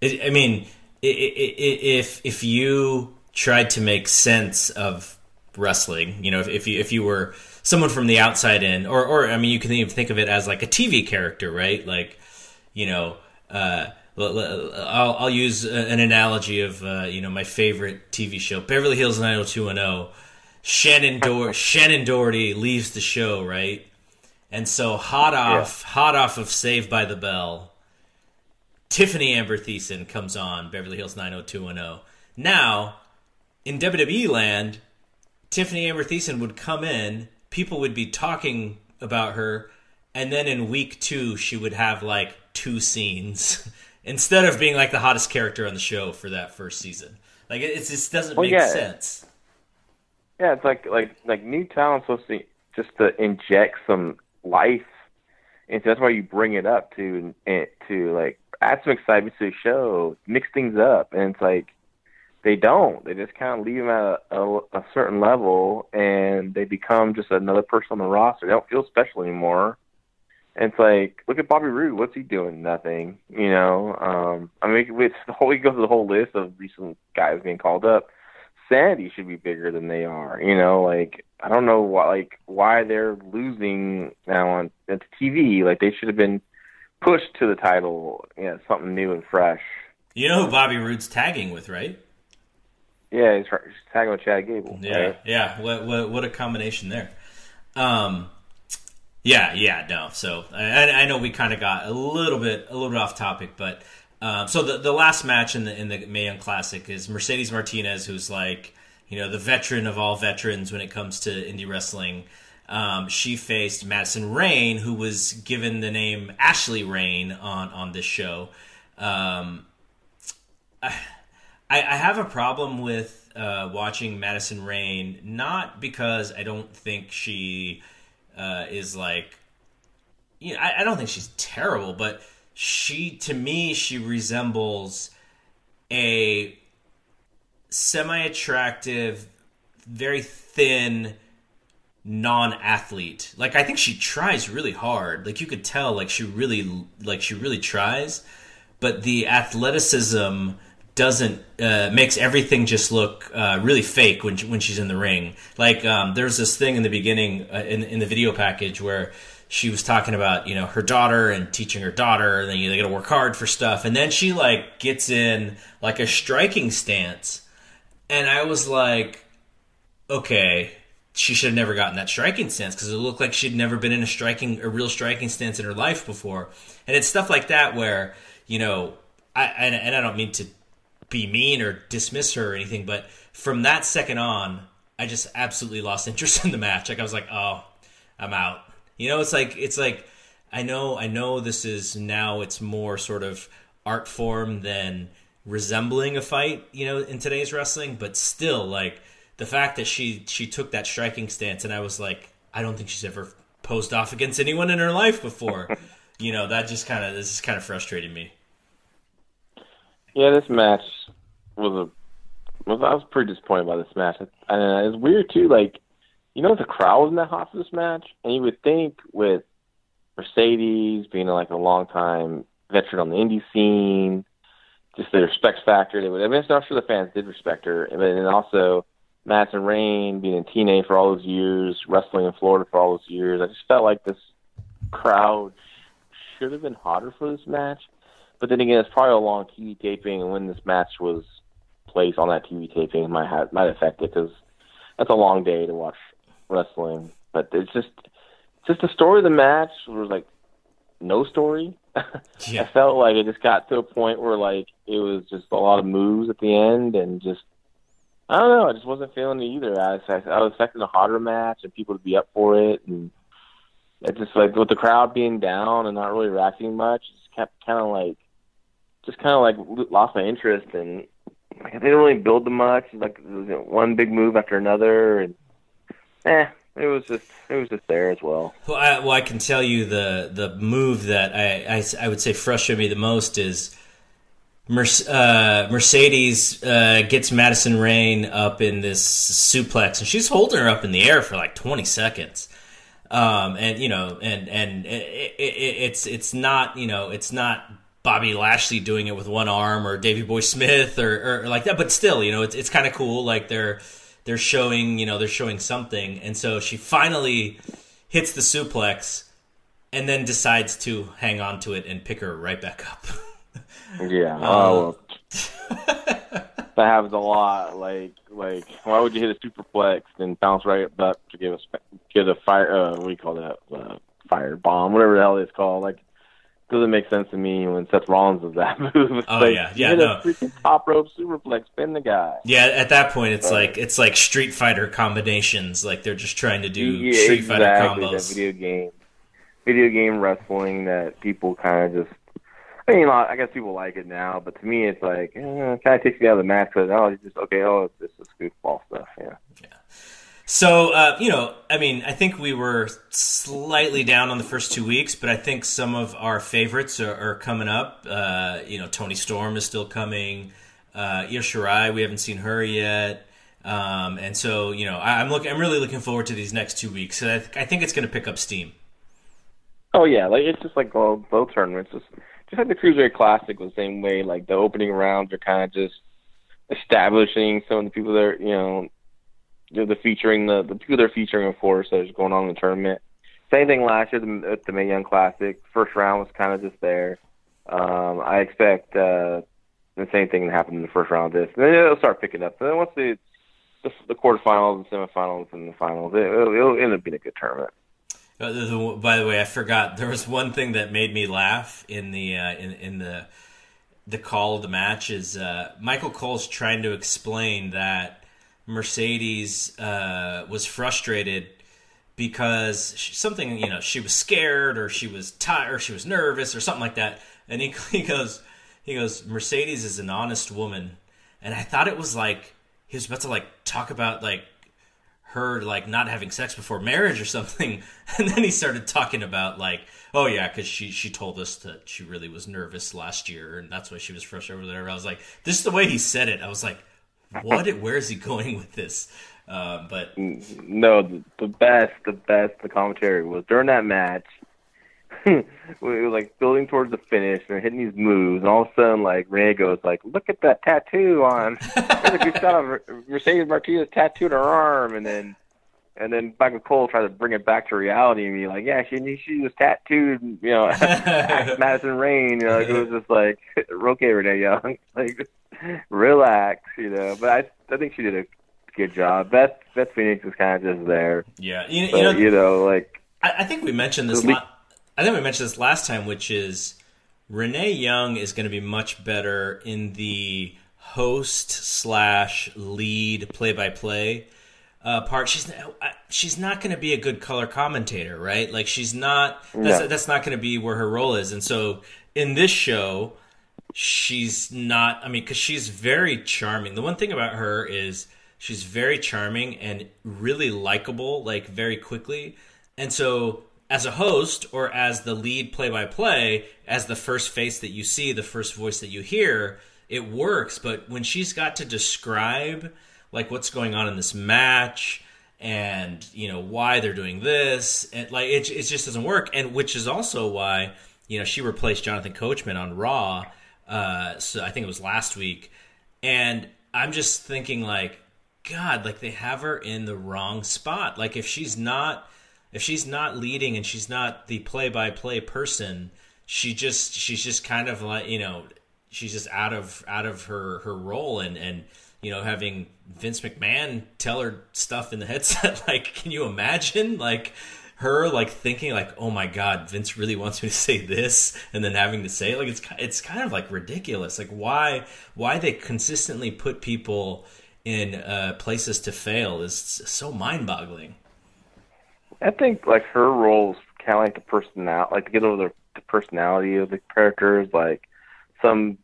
it, i mean i i i if if you tried to make sense of wrestling you know if, if you if you were someone from the outside in or or i mean you can even think of it as like a tv character right like you know uh I'll, I'll use an analogy of uh, you know my favorite TV show, Beverly Hills 90210. Shannon Dor- Shannen Doherty leaves the show, right? And so hot off, hot off of Saved by the Bell, Tiffani Amber Thiessen comes on Beverly Hills 90210. Now, in WWE land, Tiffani Amber Thiessen would come in, people would be talking about her, and then in week two, she would have like two scenes instead of being like the hottest character on the show for that first season. Like it, it just doesn't Well, make yeah. sense. Yeah, it's like like like new talent's supposed to just to inject some life, and so that's why you bring it up to and to like add some excitement to the show, mix things up, and it's like they don't. They just kind of leave them at a, a, a certain level, and they become just another person on the roster. They don't feel special anymore. And it's like, look at Bobby Roode. What's he doing? Nothing. You know. Um, I mean, it's the whole. We go through the whole list of recent guys being called up. Sandy should be bigger than they are. You know, like I don't know why, like why they're losing now on at TV. Like they should have been pushed to the title. Yeah, you know, something new and fresh. You know who Bobby Roode's tagging with, right? Yeah, he's, he's tagging with Chad Gable. Yeah, right? yeah. What, what what a combination there. Um, yeah, yeah. No, so I, I know we kind of got a little bit a little bit off topic, but um, so the the last match in the in the Mae Classic is Mercedes Martinez, who's like you know the veteran of all veterans when it comes to indie wrestling. Um, she faced Madison Rayne, who was given the name Ashley Rain on on this show. Um, I, I have a problem with uh, watching Madison Rayne, not because I don't think she uh, is like, you know, I, I don't think she's terrible, but she, to me, she resembles a semi-attractive, very thin non-athlete. Like I think she tries really hard. Like you could tell, like she really, like she really tries, but the athleticism doesn't uh, makes everything just look uh, really fake when when she's in the ring. Like um, there's this thing in the beginning uh, in in the video package where she was talking about you know her daughter and teaching her daughter, and then you they got to work hard for stuff, and then she like gets in like a striking stance, and I was like, okay. She should have never gotten that striking stance because it looked like she'd never been in a striking, a real striking stance in her life before. And it's stuff like that where, you know, I and, and I don't mean to be mean or dismiss her or anything, but from that second on, I just absolutely lost interest in the match. Like I was like, oh, I'm out. You know, it's like it's like I know I know this is now it's more sort of art form than resembling a fight, you know, in today's wrestling, but still like the fact that she she took that striking stance and I was like, I don't think she's ever posed off against anyone in her life before. you know, that just kind of this is kind of frustrating me. Yeah, this match was a. Was, I was pretty disappointed by this match, and it's weird too. Like, you know, the crowd wasn't that hot for this match, and you would think with Mercedes being like a long time veteran on the indie scene, just the respect factor. They would. I mean, I'm sure the fans did respect her, but then also Madison Rayne being in TNA for all those years, wrestling in Florida for all those years. I just felt like this crowd should have been hotter for this match. But then again, it's probably a long TV taping, and when this match was placed on that TV taping, it might have might affect it because that's a long day to watch wrestling. But it's just just the story of the match was like no story. Yeah. I felt like it just got to a point where like it was just a lot of moves at the end and just I don't know. I just wasn't feeling it either. I was, I was expecting a hotter match and people to be up for it, and it just like with the crowd being down and not really reacting much, it just kept kind of like just kind of like lost my interest and like, they didn't really build them much. Like you know, one big move after another, and eh, it was just it was just there as well. Well, I, well, I can tell you the the move that I, I, I would say frustrated me the most is uh, Mercedes uh, gets Madison Rayne up in this suplex, and she's holding her up in the air for like twenty seconds. Um, and you know, and and it, it, it's it's not you know it's not Bobby Lashley doing it with one arm or Davey Boy Smith or, or like that, but still, you know, it's it's kind of cool. Like they're they're showing you know they're showing something, and so she finally hits the suplex, and then decides to hang on to it and pick her right back up. Yeah. Oh, well, that happens a lot. Like, like, why would you hit a superplex and bounce right up to give a give a fire? Uh, what do you call that? Uh, fire bomb, whatever the hell it's called. Like, doesn't make sense to me when Seth Rollins does that move. Oh, like, yeah. Yeah, no. freaking top rope superplex, pin the guy. yeah, at that point, it's like it's like Street Fighter combinations. Like they're just trying to do Yeah, Street Fighter exactly, That combos. video game, video game wrestling that people kind of just. I mean, I guess people like it now, but to me, it's like eh, it kind of takes me out of the match because oh, it's just okay. Oh, it's just goofball stuff. Yeah. So, uh, you know, I mean, I think we were slightly down on the first two weeks, but I think some of our favorites are, are coming up. Uh, you know, Toni Storm is still coming. Uh, we haven't seen her yet. Um, and so, you know, I, I'm looking. I'm really looking forward to these next two weeks. So I, th- I think it's going to pick up steam. Oh yeah, like it's just like both, both tournaments. Just just like the Cruiserweight Classic was the same way. Like the opening rounds are kind of just establishing some of the people that are, you know, the, the featuring the the people they're featuring, of course, that is going on in the tournament. Same thing last year at the Mae Young Classic. First round was kind of just there. Um, I expect uh, the same thing to happen in the first round of this. And then it'll start picking up. And then once the the, the quarterfinals, the semifinals, and the finals, it, it'll, it'll end up being a good tournament. Uh, by the way, I forgot there was one thing that made me laugh in the uh, in in the the call of the match is uh, Michael Cole's trying to explain that Mercedes uh, was frustrated because she, something you know she was scared or she was tired or she was nervous or something like that, and he, he goes he goes Mercedes is an honest woman, and I thought it was like he was about to like talk about like her like not having sex before marriage or something. And then he started talking about like oh yeah because she she told us that she really was nervous last year and that's why she was frustrated over there i was like this is the way he said it. I was like what where is he going with this uh, but No, the, the best, the best, the commentary was during that match. we were like building towards the finish and hitting these moves, and all of a sudden, like Renee goes, like, "Look at that tattoo on." There's a shot of Mercedes Martinez tattooed her arm, and then, and then Michael Cole tried to bring it back to reality and be like, "Yeah, she she was tattooed," you know, Madison Rayne. You know, like, it was just like, "Okay, Renee Young, like, relax," you know. But I I think she did a good job. Beth Beth Phoenix was kind of just there, yeah you, but you know you know, like I, I think we mentioned this. Le- La- I think we mentioned this last time, which is Renee Young is going to be much better in the host slash lead play by play Uh, part. She's uh, I- she's not going to be a good color commentator, right? Like she's not. That's No. that's not going to be where her role is. And so in this show, she's not. I mean, because she's very charming. The one thing about her is she's very charming and really likable, like very quickly. And so, as a host or as the lead play by play, as the first face that you see, the first voice that you hear, it works. But when she's got to describe like what's going on in this match and you know why they're doing this. And like it, it just doesn't work. And which is also why you know she replaced jonathan coachman on raw uh so i think it was last week. And i'm just thinking like god like they have her in the wrong spot. Like if she's not if she's not leading and she's not the play-by-play person she just she's just kind of like you know she's just out of out of her her role. And and you know having Vince McMahon tell her stuff in the headset like can you imagine like her like thinking like oh my god Vince really wants me to say this and then having to say it? Like it's it's kind of like ridiculous. Like why why they consistently put people in uh, places to fail is so mind-boggling. I think like her roles kind of like the personality, like to get over the, the personality of the characters, like some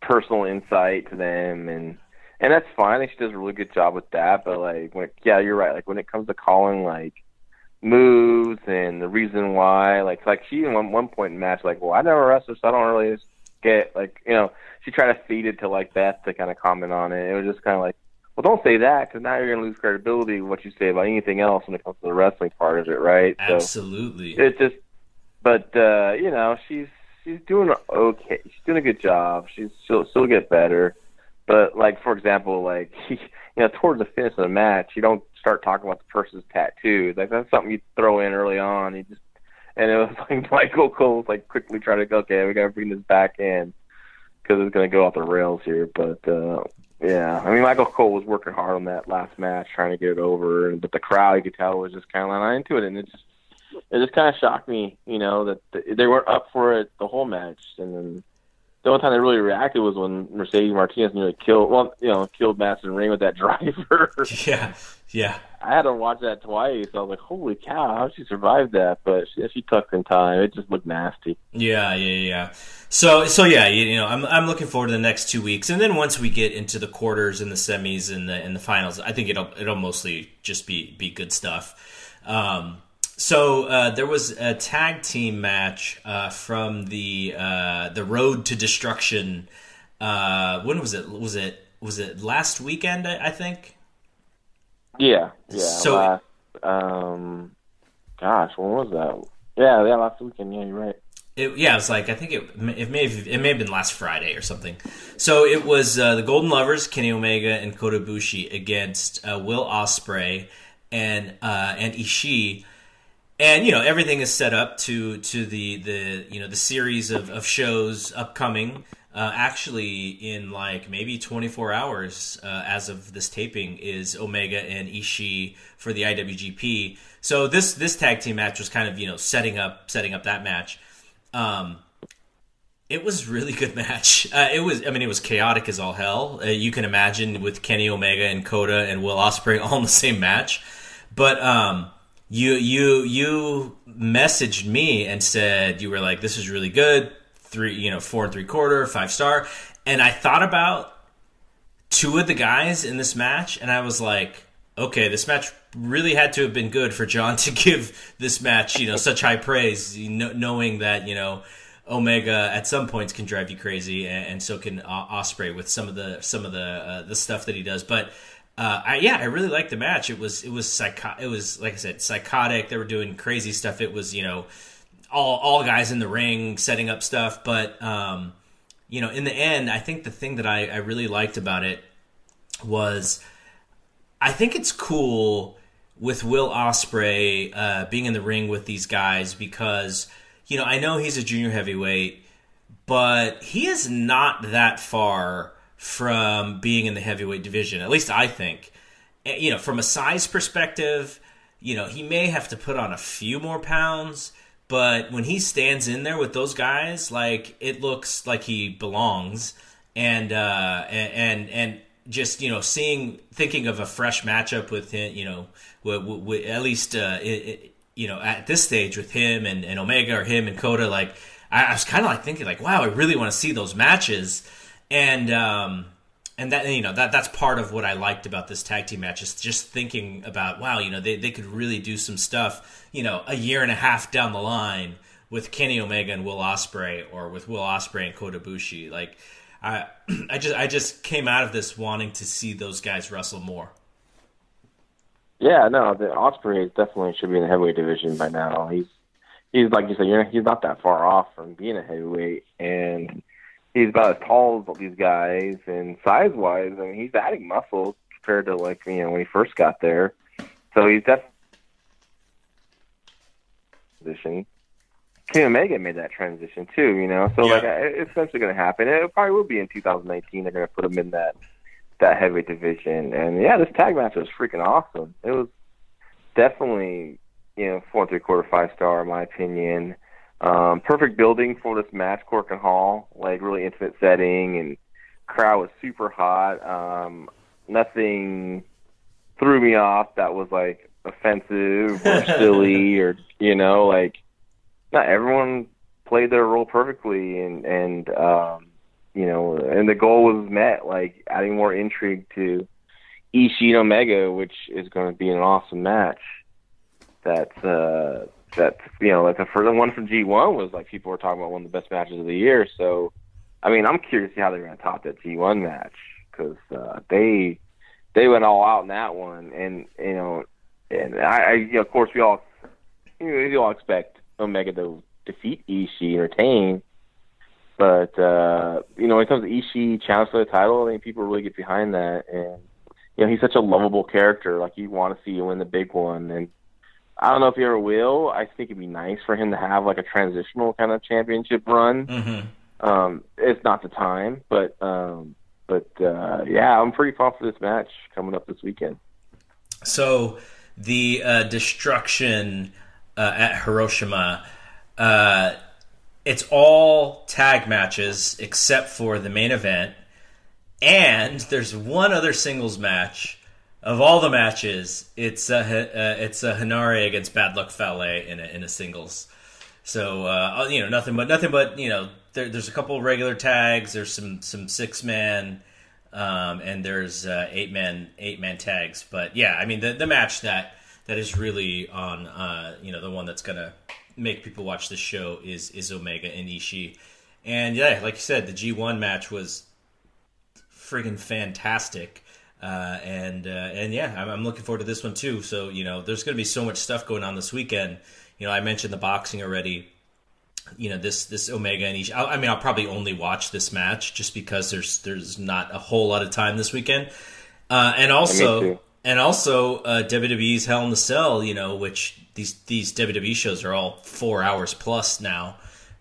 personal insight to them, and and that's fine. I think she does a really good job with that. But like, when yeah, you're right. Like when it comes to calling like moves and the reason why, like like she in one one point in the match, like, well, I never wrestled, so I don't really get like you know. She tried to feed it to like Beth to kind of comment on it. It was just kind of like, well, don't say that because now you're going to lose credibility with what you say about anything else when it comes to the wrestling part of it, right? So absolutely it just, but uh, you know, she's she's doing okay. She's doing a good job. She's she'll she'll get better. But like for example, like you know, towards the finish of the match, you don't start talking about the person's tattoo. Like that's something you throw in early on. You just and it was like Michael Cole was like quickly trying to go, okay, we got to bring this back in because it's to go off the rails here. But uh, yeah, I mean, Michael Cole was working hard on that last match, trying to get it over, but the crowd, you could tell, was just kind of not into it, and it just it just kind of shocked me, you know, that th- they weren't up for it the whole match, and then the only time they really reacted was when Mercedes Martinez nearly killed, well, you know, killed Madison Rayne with that driver. yeah yeah I had to watch that twice. I was like, "Holy cow! How she survived that?" But she, she took some time. It just looked nasty. Yeah, yeah, yeah. So, so yeah, you, you know, I'm I'm looking forward to the next two weeks, and then once we get into the quarters and the semis and the and the finals, I think it'll it'll mostly just be be good stuff. Um, so uh, there was a tag team match uh, from the uh, the Road to Destruction. Uh, when was it? Was it was it last weekend? I, I think. Yeah, yeah. So- last, um, gosh, when was that? Yeah, yeah, last weekend. Yeah, you're right. It, yeah, it was like I think it it may have, it may have been last Friday or something. So it was uh, the Golden Lovers, Kenny Omega and Kota Ibushi against uh, Will Ospreay and uh, and Ishii, and you know everything is set up to to the the you know the series of, of shows upcoming. Uh, actually, in like maybe 24 hours uh, as of this taping, is Omega and Ishii for the IWGP. So this this tag team match was kind of you know setting up setting up that match. Um, it was really good match. Uh, it was, I mean, it was chaotic as all hell. Uh, you can imagine with Kenny Omega and Kota and Will Ospreay all in the same match. But um, you you you messaged me and said you were like, "This is really good." Three, you know, four and three quarter, five star. And I thought about two of the guys in this match, and I was like, okay, this match really had to have been good for John to give this match, you know, such high praise, knowing that you know Omega at some points can drive you crazy, and, so can Ospreay with some of the some of the uh, the stuff that he does. But uh, I, yeah, I really liked the match. It was it was psycho- It was like I said, psychotic. They were doing crazy stuff. It was you know all all guys in the ring setting up stuff, but um, you know, in the end, I think the thing that I, I really liked about it was I think it's cool with Will Ospreay uh, being in the ring with these guys because you know I know he's a junior heavyweight, but he is not that far from being in the heavyweight division. At least I think. Eh, You know, from a size perspective, you know he may have to put on a few more pounds, but when he stands in there with those guys, like it looks like he belongs. And uh, and and just you know seeing thinking of a fresh matchup with him, you know, at least uh, it, it, you know at this stage with him and, and Omega or him and Kota, like I, I was kind of like thinking like, wow, I really want to see those matches, and um, and that you know that that's part of what I liked about this tag team match is just thinking about wow, you know they they could really do some stuff, you know, a year and a half down the line with Kenny Omega and Will Ospreay or with Will Ospreay and Kota Ibushi, like. I I just I just came out of this wanting to see those guys wrestle more. Yeah, no, the Ospreay definitely should be in the heavyweight division by now. He's he's like you said, you're, he's not that far off from being a heavyweight, and he's about as tall as all these guys, and size wise, I mean, he's adding muscle compared to like you know when he first got there. So he's definitely position. Kenny Omega made that transition too, you know. So Yeah. like, it's eventually going to happen. It probably will be in 2019. They're going to put him in that that heavyweight division, and yeah, this tag match was freaking awesome. It was definitely, you know, four and three quarter, five star in my opinion. Um, perfect building for this match, Korakuen Hall, like really intimate setting, and crowd was super hot. Um, nothing threw me off that was like offensive or silly or you know like not everyone played their role perfectly and and um you know and the goal was met like adding more intrigue to Ishii and Omega which is going to be an awesome match that's uh that you know like the first one from G1 was like people were talking about one of the best matches of the year. So I mean I'm curious to see how they're going to top that G1 match because uh, they they went all out in that one, and you know, and I, I you know, of course, we all, you know, we all expect Omega to defeat Ishii retain, but uh, you know, when it comes to Ishii challenge for the title, I think people really get behind that, and you know, he's such a lovable character. Like you want to see him win the big one, and I don't know if he ever will. I think it'd be nice for him to have like a transitional kind of championship run. Mm-hmm. Um, it's not the time, but um, but uh, yeah, I'm pretty pumped for this match coming up this weekend. So the uh, destruction uh, at Hiroshima, uh, it's all tag matches except for the main event, and there's one other singles match. Of all the matches, it's a uh, it's a Hanare against Bad Luck Fale in a, in a singles. So uh, you know nothing but nothing but you know there, there's a couple regular tags. There's some some six man um, and there's uh, eight man eight man tags. But yeah, I mean the the match that that is really on uh, you know the one that's gonna make people watch this show is is Omega and Ishii. And yeah, like you said, the G1 match was friggin' fantastic. Uh, and uh, and yeah, I'm, I'm looking forward to this one too. So you know, there's going to be so much stuff going on this weekend. You know, I mentioned the boxing already. You know, this this Omega and Ishii. I, I mean, I'll probably only watch this match just because there's there's not a whole lot of time this weekend. Uh, and also, and also uh, WWE's Hell in the Cell. You know, which these these WWE shows are all four hours plus now.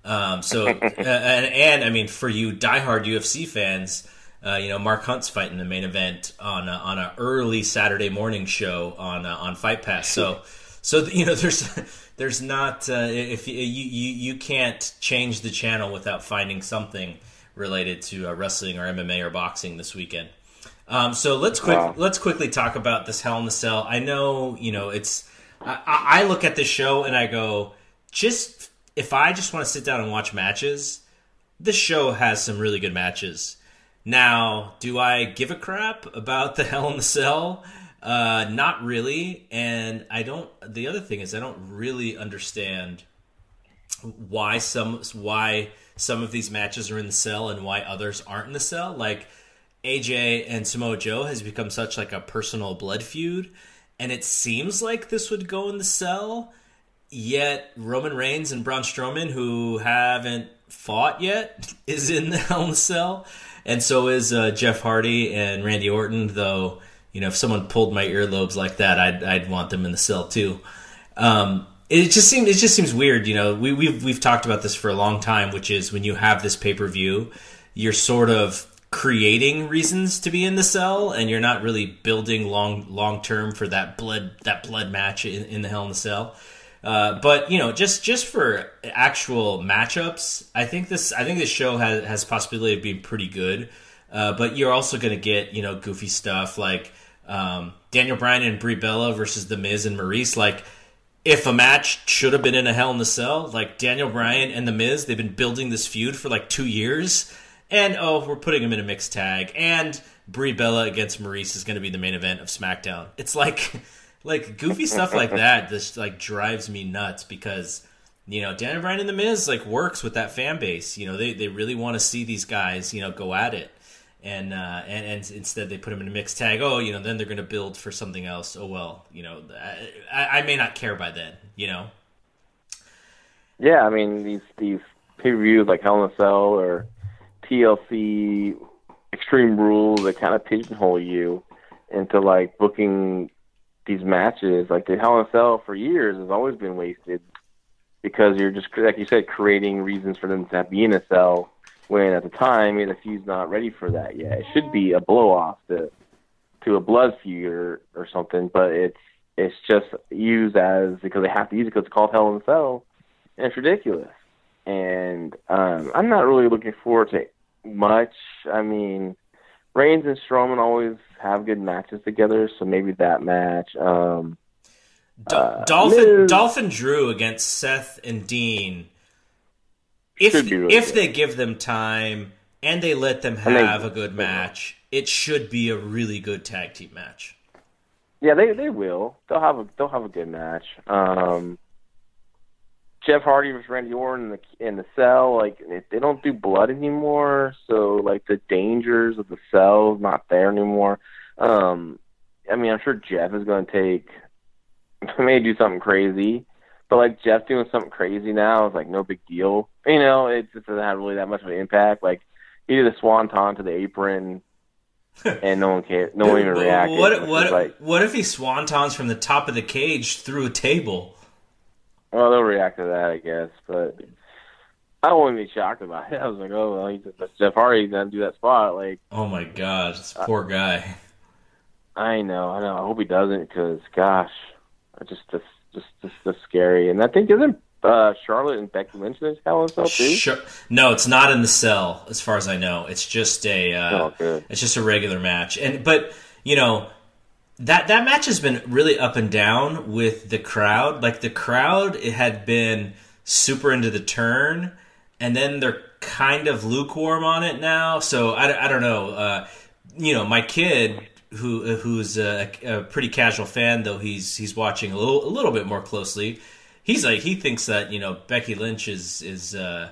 Um, so uh, and, and I mean, for you diehard UFC fans, uh, you know, Mark Hunt's fighting the main event on a, on a early Saturday morning show on uh, on Fight Pass. So so you know, there's there's not uh, if you, you you can't change the channel without finding something related to uh, wrestling or MMA or boxing this weekend. Um, so let's quick Wow. let's quickly talk about this Hell in the Cell. I know you know it's. I, I I look at this show and I go, just if I just want to sit down and watch matches, this show has some really good matches. Now, do I give a crap about the Hell in the Cell? Uh, not really, and I don't. The other thing is, I don't really understand why some why some of these matches are in the cell and why others aren't in the cell. Like AJ and Samoa Joe has become such like a personal blood feud, and it seems like this would go in the cell. Yet Roman Reigns and Braun Strowman, who haven't fought yet, is in the Hell in the Cell, and so is uh, Jeff Hardy and Randy Orton. Though you know, if someone pulled my earlobes like that, I'd I'd want them in the cell too. Um, it just seems it just seems weird. You know, we, we've we've talked about this for a long time, which is when you have this pay per view, you're sort of creating reasons to be in the cell, and you're not really building long long term for that blood that blood match in, in the Hell in the Cell. Uh, but you know, just just for actual matchups, I think this I think this show has has possibility of being pretty good. Uh, but you're also going to get you know goofy stuff like um, Daniel Bryan and Brie Bella versus The Miz and Maryse. Like if a match should have been in a Hell in the Cell, like Daniel Bryan and The Miz, they've been building this feud for like two years, and oh, we're putting them in a mixed tag, and Brie Bella against Maryse is going to be the main event of SmackDown. It's like, like goofy stuff like that. Just like drives me nuts because you know, Daniel Bryan and The Miz like works with that fan base. You know, they, they really want to see these guys, you know, go at it. And, uh, and and instead they put them in a mixed tag. Oh, you know, then they're going to build for something else. Oh well, you know, I, I may not care by then. You know. Yeah, I mean these these pay per views like Hell in a Cell or TLC Extreme Rules that kind of pigeonhole you into like booking these matches. Like the Cell for years has always been wasted because you're just like you said creating reasons for them to be in a cell when at the time the feud's not ready for that yet. It should be a blow off to to a blood feud or, or something, but it's it's just used as because they have to use it because it's called Hell in a Cell, and it's ridiculous. And um, I'm not really looking forward to much. I mean, Reigns and Strowman always have good matches together, so maybe that match. Um, Do- Uh, Dolphin Miz- Dolphin Drew against Seth and Dean. If really if good. they give them time and they let them And they- have a good match, it should be a really good tag team match. Yeah, they they will. They'll have a they'll have a good match. Um, Jeff Hardy versus Randy Orton in the in the cell. Like they, don't do blood anymore, so like the dangers of the cell is not there anymore. Um, I mean, I'm sure Jeff is going to take may do something crazy, but like Jeff doing something crazy now is like no big deal. You know, it just doesn't have really that much of an impact. Like he did a swanton to the apron. and no one cared. No one even reacted. What what like, what if he swantons from the top of the cage through a table? Well, they'll react to that, I guess. But I wouldn't want to be shocked about it. I was like, oh, well, he's Jeff Hardy doesn't do that spot. Like, Oh my god, this Uh, poor guy. I know, I know. I hope he doesn't, because gosh, I just just just just, scary. And I think isn't uh, Charlotte and Becky Lynch in Hell in a Cell too? Sure. No, it's not in the cell, as far as I know. It's just a uh, Oh, it's just a regular match. And but you know that that match has been really up and down with the crowd. Like the crowd, it had been super into the turn, and then they're kind of lukewarm on it now. So I, I don't know. Uh, you know, my kid. Who, who's a, a pretty casual fan though he's he's watching a little a little bit more closely he's like he thinks that you know Becky Lynch is is uh,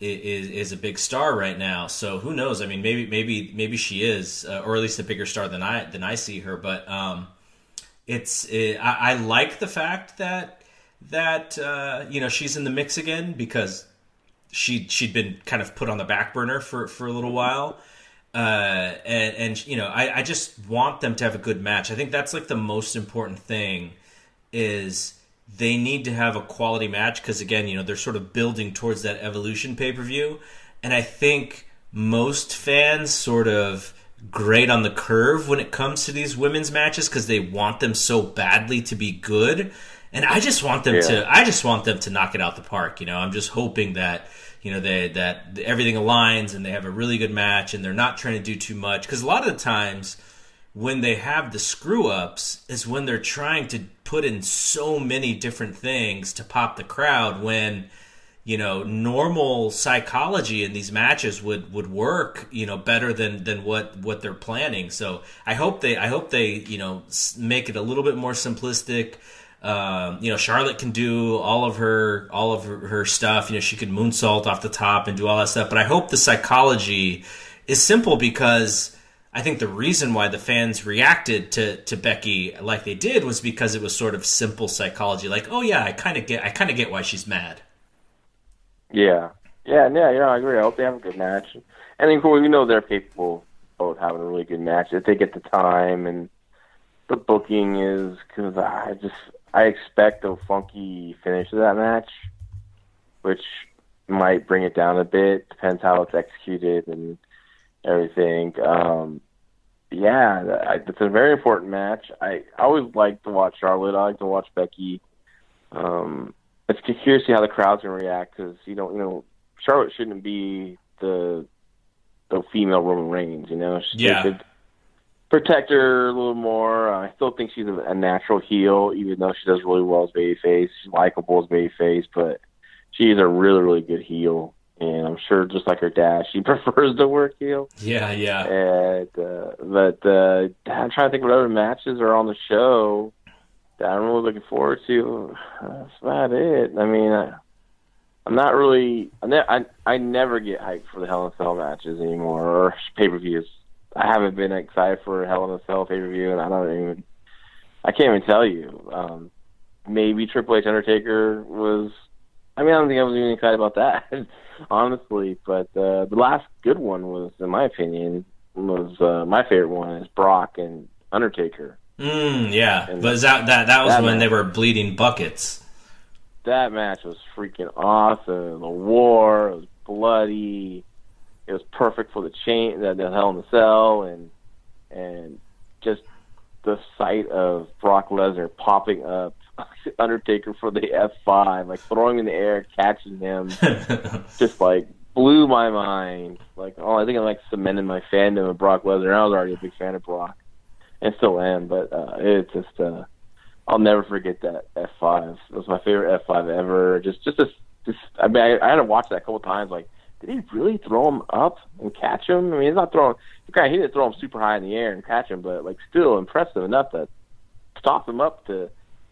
is is a big star right now. So who knows? I mean, maybe maybe maybe she is, uh, or at least a bigger star than I than I see her. But um, it's it, I, I like the fact that that uh, you know she's in the mix again because she she'd been kind of put on the back burner for for a little while. Uh, and, and you know, I, I just want them to have a good match. I think that's like the most important thing is they need to have a quality match because again, you know, they're sort of building towards that evolution pay per view, and I think most fans sort of grade on the curve when it comes to these women's matches because they want them so badly to be good, and I just want them Yeah. to, I just want them to knock it out the park. You know, I'm just hoping that you know they that everything aligns and they have a really good match and they're not trying to do too much because a lot of the times when they have the screw ups is when they're trying to put in so many different things to pop the crowd when you know normal psychology in these matches would would work you know better than than what what they're planning. So i hope they i hope they you know make it a little bit more simplistic. Um, you know charlotte can do all of her all of her, her stuff. You know she could moonsault off the top and do all that stuff. But i hope the psychology is simple because I think the reason why the fans reacted to, to Becky like they did was because it was sort of simple psychology, like, oh yeah, I kind of get, I kind of get why she's mad. Yeah, yeah, yeah, yeah. I agree. I hope they have a good match. And then we know they're capable of having a really good match if they get the time and the booking is because I just I expect a funky finish to that match, which might bring it down a bit. Depends how it's executed and everything. Um, yeah, that- it's a very important match. I, I always like to watch Charlotte. I like to watch Becky. Um, it's curious to see how the crowd's gonna react because you don't, you know, Charlotte shouldn't be the the female Roman Reigns. You know, She- Yeah. they protect her a little more. Uh, I still think she's a, a natural heel, even though she does really well as babyface. She's likable as babyface, but she's a really, really good heel. And I'm sure, just like her dad, she prefers to work heel. Yeah, yeah. And uh, but uh, I'm trying to think what other matches are on the show that I'm really looking forward to. That's about it. I mean, I, I'm not really. I, ne- I I never get hyped for the Hell in a Cell matches anymore or pay per views. I haven't been excited for Hell in a Cell pay per view, and I don't even. I can't even tell you. Um, maybe Triple H Undertaker was. I mean, I don't think I was even excited about that, honestly. But uh, the last good one was, in my opinion, was uh, my favorite one is Brock and Undertaker. Mm, yeah, And but that that that was that when match- they were bleeding buckets. that match was freaking awesome. The war it was bloody. It was perfect for the chain, the, the Hell in the Cell, and and just the sight of Brock Lesnar popping up Undertaker for the F five, like throwing him in the air, catching him, just like blew my mind. Like, oh, I think I like cemented my fandom of Brock Lesnar. I was already a big fan of Brock, and still am. But uh, it's just, uh, I'll never forget that F five. It was my favorite F five ever. Just, just, a, just. I mean, I, I had to watch that a couple times. Like, did he really throw him up and catch him? I mean, he's not throwing. Okay, he didn't throw him super high in the air and catch him, but like, still impressive enough to stop him up to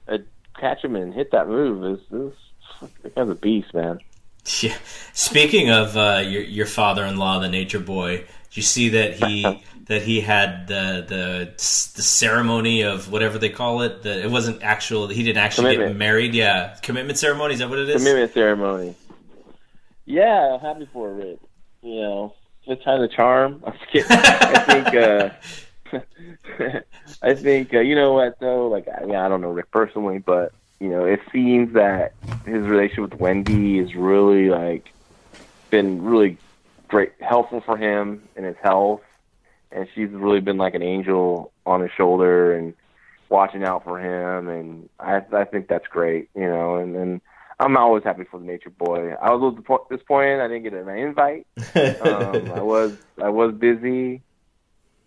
uh, catch him and hit that move. Is is the guy's a beast, man. Yeah. Speaking of uh, your your father-in-law, the Nature Boy, did you see that he that he had the the the ceremony of whatever they call it? The, it wasn't actual. He didn't actually get married. Yeah, commitment ceremony. Is that what it is? commitment ceremony. Yeah, happy for Ric. You know, it's kind of charm. I think. I think. Uh, I think. Uh, you know what though? Like, I, mean, I don't know Ric personally, but you know, it seems that his relationship with Wendy is really like been really great, helpful for him in his health, and she's really been like an angel on his shoulder and watching out for him, and I I think that's great. You know, and and I'm always happy for the Nature Boy. I was a little disappo- disappointed I didn't get an invite. Um, I was I was busy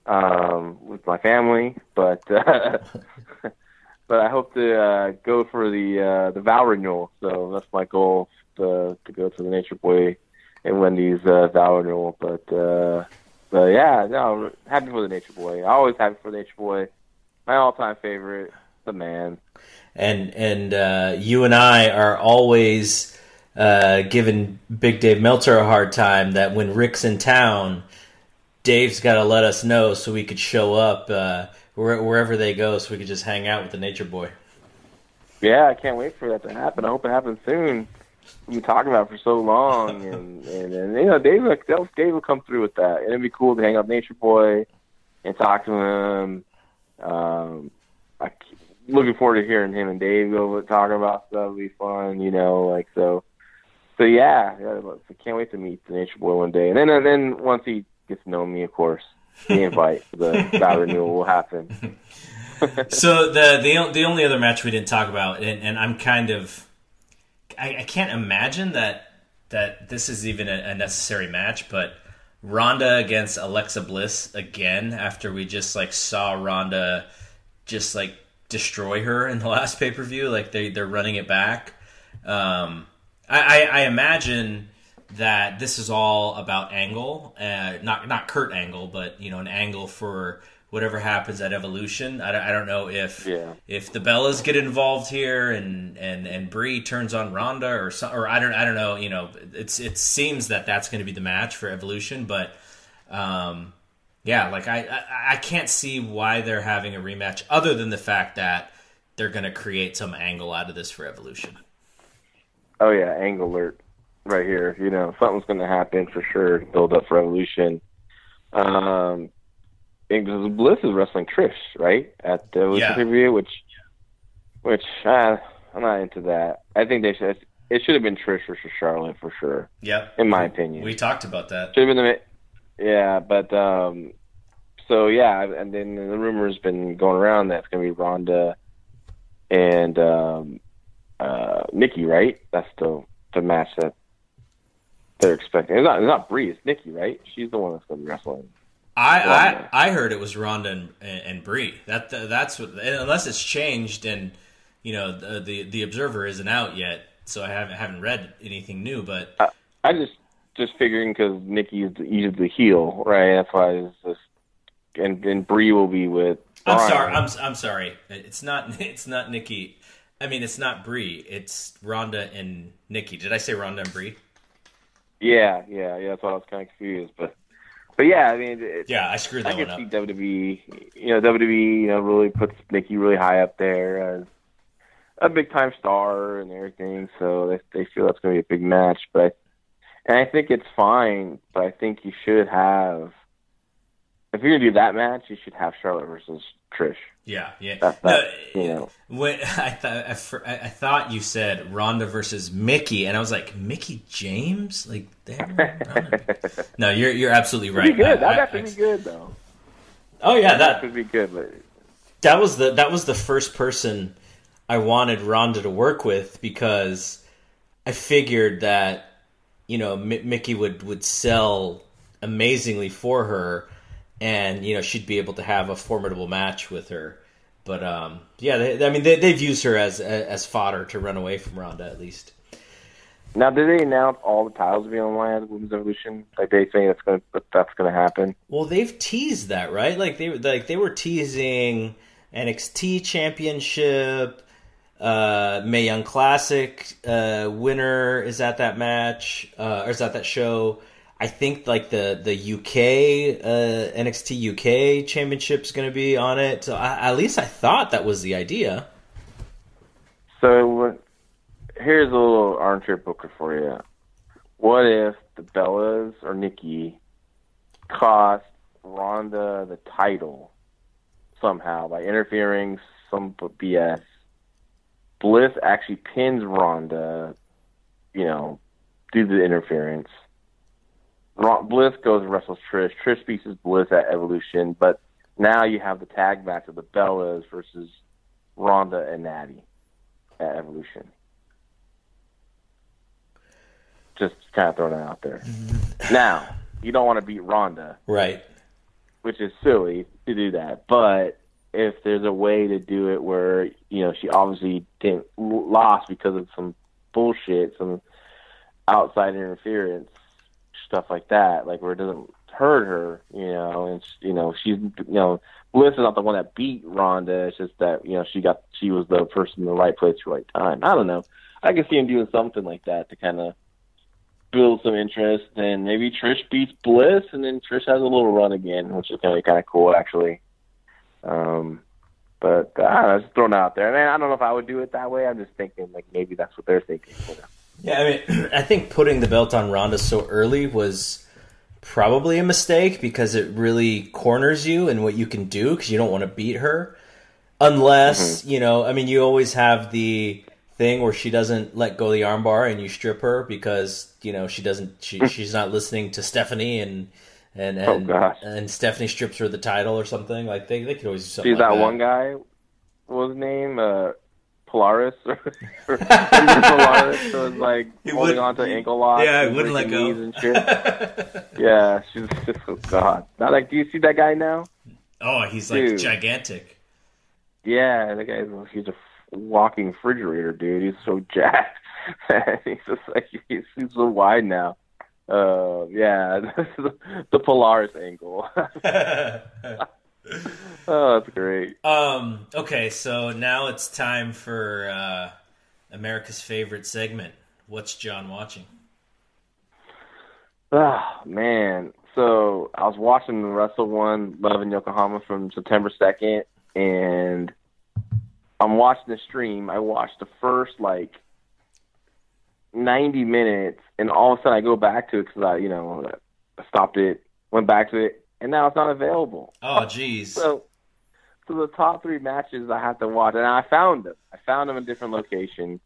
um, with my family, but uh, but I hope to uh, go for the uh, the vow renewal. So that's my goal to to go to the Nature Boy and Wendy's uh, vow renewal. But uh, but yeah, no, happy for the Nature Boy. I Always happy for the Nature Boy. My all time favorite, the man. and and uh, you and I are always uh, giving Big Dave Meltzer a hard time that when Ric's in town, Dave's got to let us know so we could show up uh, wherever they go, so we could just hang out with the Nature Boy. Yeah, I can't wait for that to happen. I hope it happens soon. We've been talking about it for so long, and and, and you know, Dave, Dave will come through with that. And it'd be cool to hang out with Nature Boy and talk to him. Um, I looking forward to hearing him and Dave go talk about stuff. It'll be fun, you know, like so. So yeah, yeah I can't wait to meet the Nature Boy one day. And then and then once he gets to know me, of course, the invite for the vow renewal will happen. so the the the only other match we didn't talk about, and, and I'm kind of, I, I can't imagine that that this is even a, a necessary match, but Ronda against Alexa Bliss again after we just like saw Ronda just like destroy her in the last pay per view, like they they're running it back. Um, I, I, I imagine that this is all about Angle, uh, not not Kurt Angle, but you know an angle for whatever happens at Evolution. I don't, I don't know if Yeah. if the Bellas get involved here and and and Brie turns on Ronda or some, or I don't I don't know. You know, it's it seems that that's going to be the match for Evolution, but um, yeah, like I, I I can't see why they're having a rematch other than the fact that they're going to create some angle out of this for Evolution. Oh yeah, angle alert right here. You know, something's going to happen for sure build up Revolution. Evolution. Um, because Bliss is wrestling Trish, right, at the Yeah. pay per view, which, which uh, I'm not into that. I think they should. It should have been Trish versus Charlotte for sure, Yeah, in my opinion. we talked about that. Should have been the. Yeah, but um, so yeah, and then the rumor's been going around that it's going to be Ronda and um, uh, Nikki, right? That's the the match that they're expecting. It's not it's not Brie, it's Nikki, right? She's the one that's going to be wrestling. I, I I heard it was Ronda and, and, and Brie. That that's what, unless it's changed and you know the, the the Observer isn't out yet, so I haven't haven't read anything new. But I just just figuring because Nikki's the, she's the heel, right? That's why it's just and and Brie will be with. I'm sorry. I'm I'm sorry. It's not it's not Nikki. I mean, it's not Brie. It's Ronda and Nikki. Did I say Ronda and Brie? Yeah, yeah, yeah. That's why I was kind of confused, but but yeah, I mean, it, Yeah, I screwed I that can one see up. WWE. You know, WWE, you know, really puts Nikki really high up there as a big time star and everything. So they they feel that's going to be a big match. But I, and I think it's fine. But I think you should have. If you're gonna do that match, you should have Charlotte versus Trish. Yeah, yeah. That's No, you know, When I thought I, I thought you said Ronda versus Mickie, and I was like, Mickie James, like no, you're you're absolutely right. be good. I- That'd I- actually be good though. Oh yeah, That that could be good, but that was the that was the first person I wanted Ronda to work with because I figured that you know M- Mickie would would sell amazingly for her, and you know she'd be able to have a formidable match with her. But um, yeah, they, I mean they, they've used her as as fodder to run away from Ronda at least. now did they announce all the titles will be on the line at the Women's Evolution? Like they think that's gonna that's gonna happen? Well, they've teased that, right? Like they like they were teasing NXT Championship, uh, Mae Young Classic uh, winner is at that match uh, or is at that show. I think like the the UK uh, NXT UK Championship's going to be on it. So I, at least I thought that was the idea. So here's a little armchair booker for you. What if the Bellas or Nikki cost Ronda the title somehow by interfering some BS? Bliss actually pins Ronda, you know, due to the interference. Bliss goes and wrestles Trish. Trish beats Bliss at Evolution, but now you have the tag match of the Bellas versus Ronda and Natty at Evolution. Just kind of throwing it out there. Mm-hmm. now, you don't want to beat Ronda, Right. which is silly to do that. But if there's a way to do it where you know she obviously didn't lost because of some bullshit, some outside interference, stuff like that, like where it doesn't hurt her, you know, and you know she's you know Bliss is not the one that beat Ronda. It's just that you know she got she was the person in the right place at the right time. I don't know. I can see him doing something like that to kind of build some interest, and maybe Trish beats Bliss, and then Trish has a little run again, which is kind of kind of cool actually. Um, but I don't know, just throwing it out there. Mean, I don't know if I would do it that way. I'm just thinking like maybe that's what they're thinking. You know? Yeah, I mean, I think putting the belt on Ronda so early was probably a mistake because it really corners you and what you can do because you don't want to beat her. Unless, you know, I mean, you always have the thing where she doesn't let go of the armbar and you strip her because, you know, she doesn't, she, she's not listening to Stephanie and, and, and, gosh. and Stephanie strips her the title or something. Like, they, they could always do something See like that that. one guy? What was his name? Uh, Polaris or, or Polaris was like holding would- on to ankle locks. Yeah, and wouldn't let go. knees And shit. yeah, she's just oh god. Not like, do you see that guy now? Oh, he's like gigantic. Yeah, the guy's he's a walking refrigerator, dude. He's so jacked. he's just like he's, he's so wide now. Uh, yeah, the, the Polaris angle. oh, that's great. Um. Okay, so now it's time for uh, America's favorite segment. What's John watching? Oh man. So I was watching the Wrestle One Love in Yokohama from September second, and I'm watching the stream. I watched the first like 90 minutes, and all of a sudden I go back to it because I, you know, I stopped it, went back to it, and now it's not available. Oh, jeez. So, so the top three matches I have to watch, and I found them. I found them in different locations.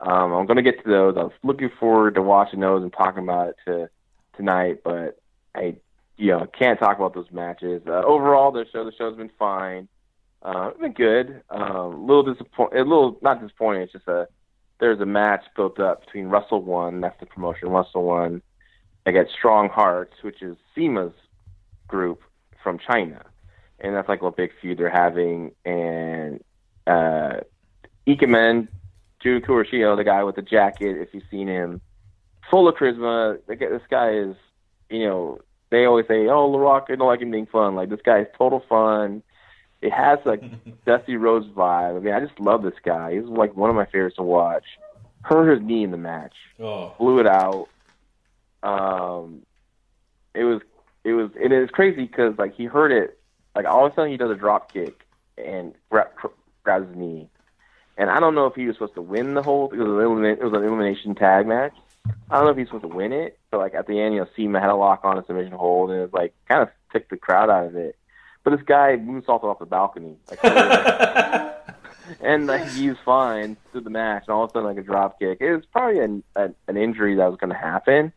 Um, I'm going to get to those. I was looking forward to watching those and talking about it to tonight, but I, you know, can't talk about those matches. Uh, overall, the show, the show's been fine. Uh, it's been good. Um, a little disappoint, a little not disappointing. It's just a there's a match built up between Wrestle One, that's the promotion, Wrestle One, against Strong Hearts, which is CIMA's group from China, and that's like a big feud they're having. And uh, Ikemen, Jun Kuroshio, the guy with the jacket, if you've seen him, full of charisma. This guy is, you know, they always say, "Oh, LaRock, I don't like him being fun." Like this guy is total fun. it has like Dusty Rhodes vibe. I mean, I just love this guy. He's like one of my favorites to watch. Hurt his knee in the match, Oh, blew it out. Um, it was it was it is crazy because like he heard it. Like all of a sudden he does a drop kick and grab, grabs his knee. And I don't know if he was supposed to win the whole. It was an it was an elimination tag match. I don't know if he's supposed to win it, but like at the end, you know, CIMA had a lock on a submission hold, and it was like kind of took the crowd out of it. But this guy moonsaulted off the balcony, like, and like he's fine through the match, and all of a sudden, like a drop kick. It was probably an an, an injury that was going to happen.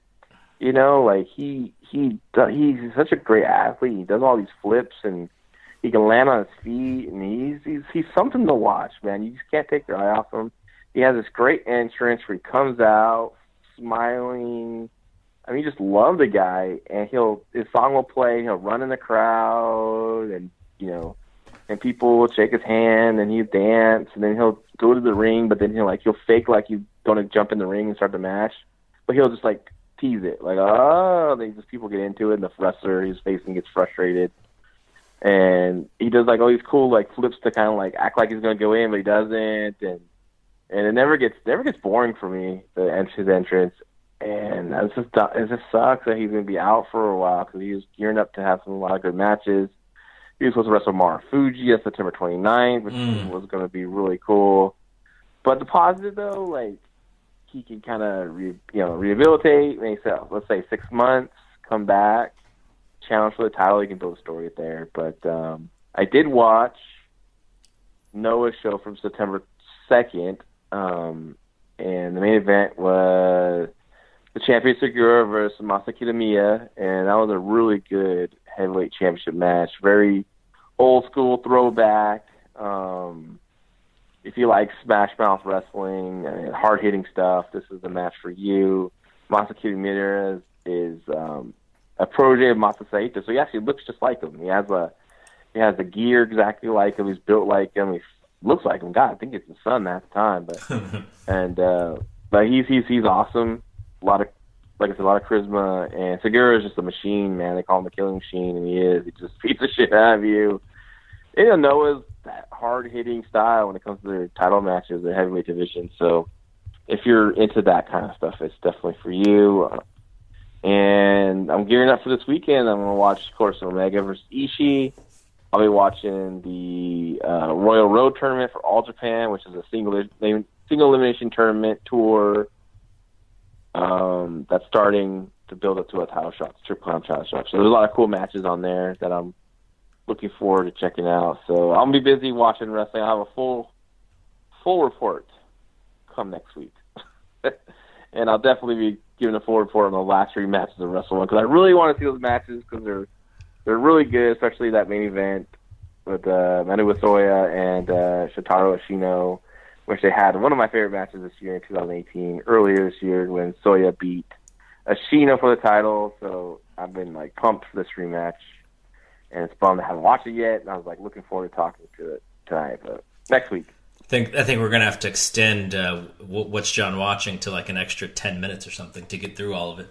You know, like he he he's such a great athlete. He does all these flips and he can land on his feet, and he's he's he's something to watch, man. You just can't take your eye off him. He has this great entrance where he comes out smiling. I mean, you just love the guy, and he'll his song will play. He'll run in the crowd, and you know, and people will shake his hand, and he'll dance, and then he'll go to the ring, but then he'll like he'll fake like going to jump in the ring and start the match, but he'll just like tease it, like oh, they just people get into it, and the wrestler he's facing gets frustrated, and he does like all these cool like flips to kind of like act like he's to go in, but he doesn't, and and it never gets never gets boring for me the ent- his entrance. And it's just it just sucks that he's to be out for a while because he was gearing up to have some a lot of good matches. He was supposed to wrestle Marufuji on September 29th, which Mm. was going to be really cool. But the positive though, like he can kind of re, you know rehabilitate, maybe say, let's say six months, come back, challenge for the title. He can build a story there. But um, I did watch Noah's show from September 2nd, um, and the main event was the champion Sugiura versus Masa Kitamiya, and that was a really good heavyweight championship match. Very old school throwback. Um, if you like Smash Mouth wrestling and hard hitting stuff, this is the match for you. Masa Kitamiya is, is um, a protege of Masa Saito, so he actually looks just like him. He has a he has the gear exactly like him. He's built like him. He looks like him. God, I think it's his son at the time, but and uh, but he's he's he's awesome. A lot of like I said, a lot of charisma. And Sugiura is just a machine, man. They call him the killing machine, and he is. He just beats the shit out of you. You know, Noah's that hard hitting style when it comes to their title matches, the heavyweight division. So if you're into that kind of stuff, it's definitely for you. And I'm gearing up for this weekend. I'm gonna watch, of course, Omega versus Ishii. I'll be watching the uh, Royal Road tournament for All Japan, which is a single single elimination tournament tour um, that's starting to build up to a title shot, triple crown title shot. So there's a lot of cool matches on there that I'm looking forward to checking out. So I'm gonna be busy watching wrestling. I'll have a full full report come next week, and I'll definitely be giving a full report on the last three matches of Wrestle One because I really want to see those matches because they're they're really good, especially that main event with uh, Manabu Soya and uh, Shotaro Ashino, which they had one of my favorite matches this year in 2018, earlier this year when Soya beat Ashino for the title. So I've been like pumped for this rematch, and it's bummed I haven't watched it yet. And I was like looking forward to talking to it tonight, but next week. I think I think we're gonna have to extend uh, w- what's John watching to like an extra ten minutes or something to get through all of it.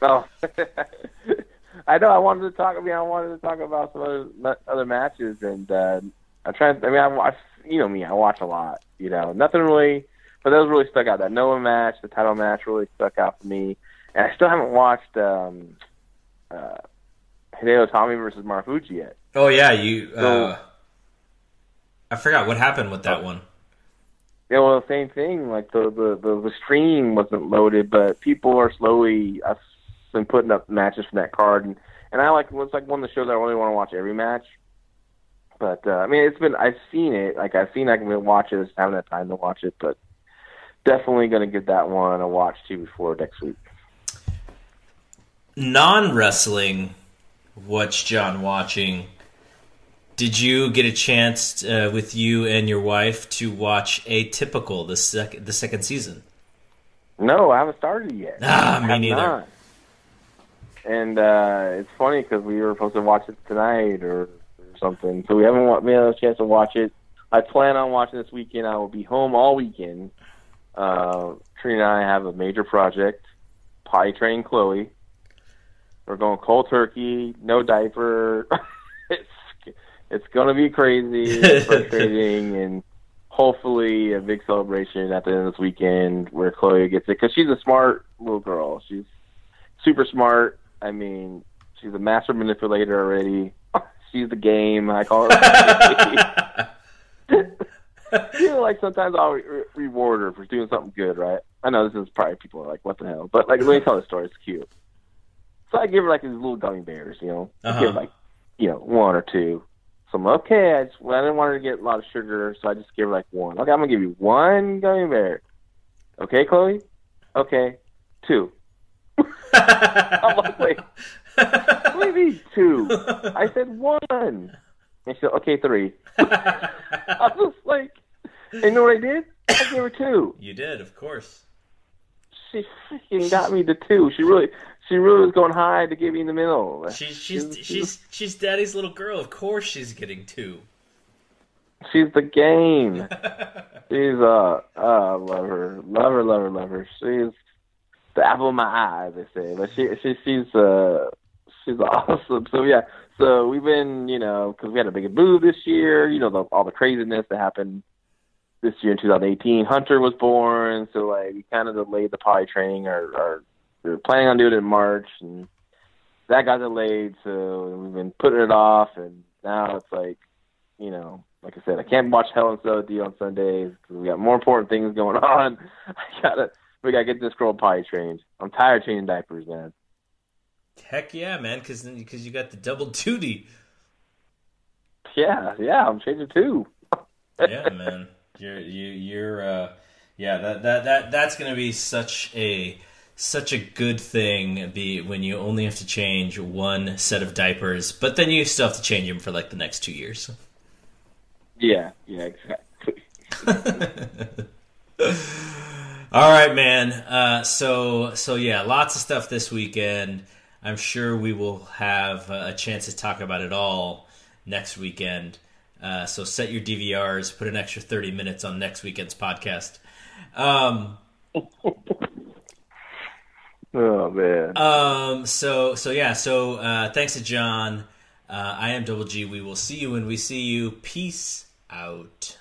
Oh, I know. I wanted to talk. I mean, I wanted to talk about some other other matches, and uh, I'm trying. I mean, I watch. You know me. I watch a lot. You know, nothing really, but those really stuck out. That Noah match, the title match, really stuck out for me. And I still haven't watched um, uh, Hideo Tommy versus Marufuji yet. Oh yeah, you. So- Uh, I forgot what happened with that one. Yeah, well, same thing. Like the the the, the stream wasn't loaded, but people are slowly. I've been putting up matches from that card, and and I like it's like one of the shows I really want to watch every match. But uh, I mean, it's been I've seen it. Like I've seen I can watch it. I just haven't had time to watch it, but definitely going to give that one a watch too before next week. Non wrestling. What's John watching? Did you get a chance uh, with you and your wife to watch Atypical the sec- the second season? No, I haven't started yet. Ah, me neither. not. And uh, it's funny because we were supposed to watch it tonight or, or something, so we haven't we haven't had a chance to watch it. I plan on watching this weekend. I will be home all weekend. Uh, Trina and I have a major project, potty train Chloe. We're going cold turkey, no diaper. it's it's gonna be crazy, and frustrating, and hopefully a big celebration at the end of this weekend where Chloe gets it because she's a smart little girl. She's super smart. I mean, she's a master manipulator already. She's the game. I call her. you know, like sometimes I'll re- reward her for doing something good, right? I know this is probably people are like, what the hell? But like, let me tell the story. It's cute. So I give her like these little gummy bears, you know. I give Uh-huh. her like, you know, one or two. So I'm like, okay. I just, well, I didn't want her to get a lot of sugar, so I just gave her like one. Okay, I'm gonna give you one gummy bear. Okay, Chloe. Okay, two. I'm like, wait. What do you mean two? I said one. And she said, okay, three. I was like, and you know what I did? I gave her two. You did, of course. She freaking got me the two. She really, she really was going high to get me in the middle. She's she's she's she's daddy's little girl. Of course, she's getting two. she's the game. She's uh, uh, love her, love her, love her, love her. She's the apple of my eye, they say. But she, she, she's uh, she's awesome. So yeah, so we've been, you know, because we had a big move this year. You know, the, all the craziness that happened this year in 2018. Hunter was born, so like we kind of delayed the potty training. Or, or we were planning on doing it in March, and that got delayed. So we've been putting it off, and now it's like, you know, like I said, I can't watch Hell and Soda D on Sundays because we got more important things going on. I gotta, we gotta get this girl potty trained. I'm tired of changing diapers, man. Heck yeah, man! Because because you got the double duty. Yeah, yeah, I'm changing too. Yeah, man. You're you you're uh yeah that that that that's gonna be such a such a good thing be when you only have to change one set of diapers, but then you still have to change them for like the next two years. Yeah, yeah, exactly. All right, man. Uh, so so yeah, lots of stuff this weekend. I'm sure we will have a chance to talk about it all next weekend. Uh, so set your DVRs, put an extra 30 minutes on next weekend's podcast. Um, Oh man. um, so so yeah, so uh, thanks to John. Uh, I am Double G. We will see you when we see you. Peace out.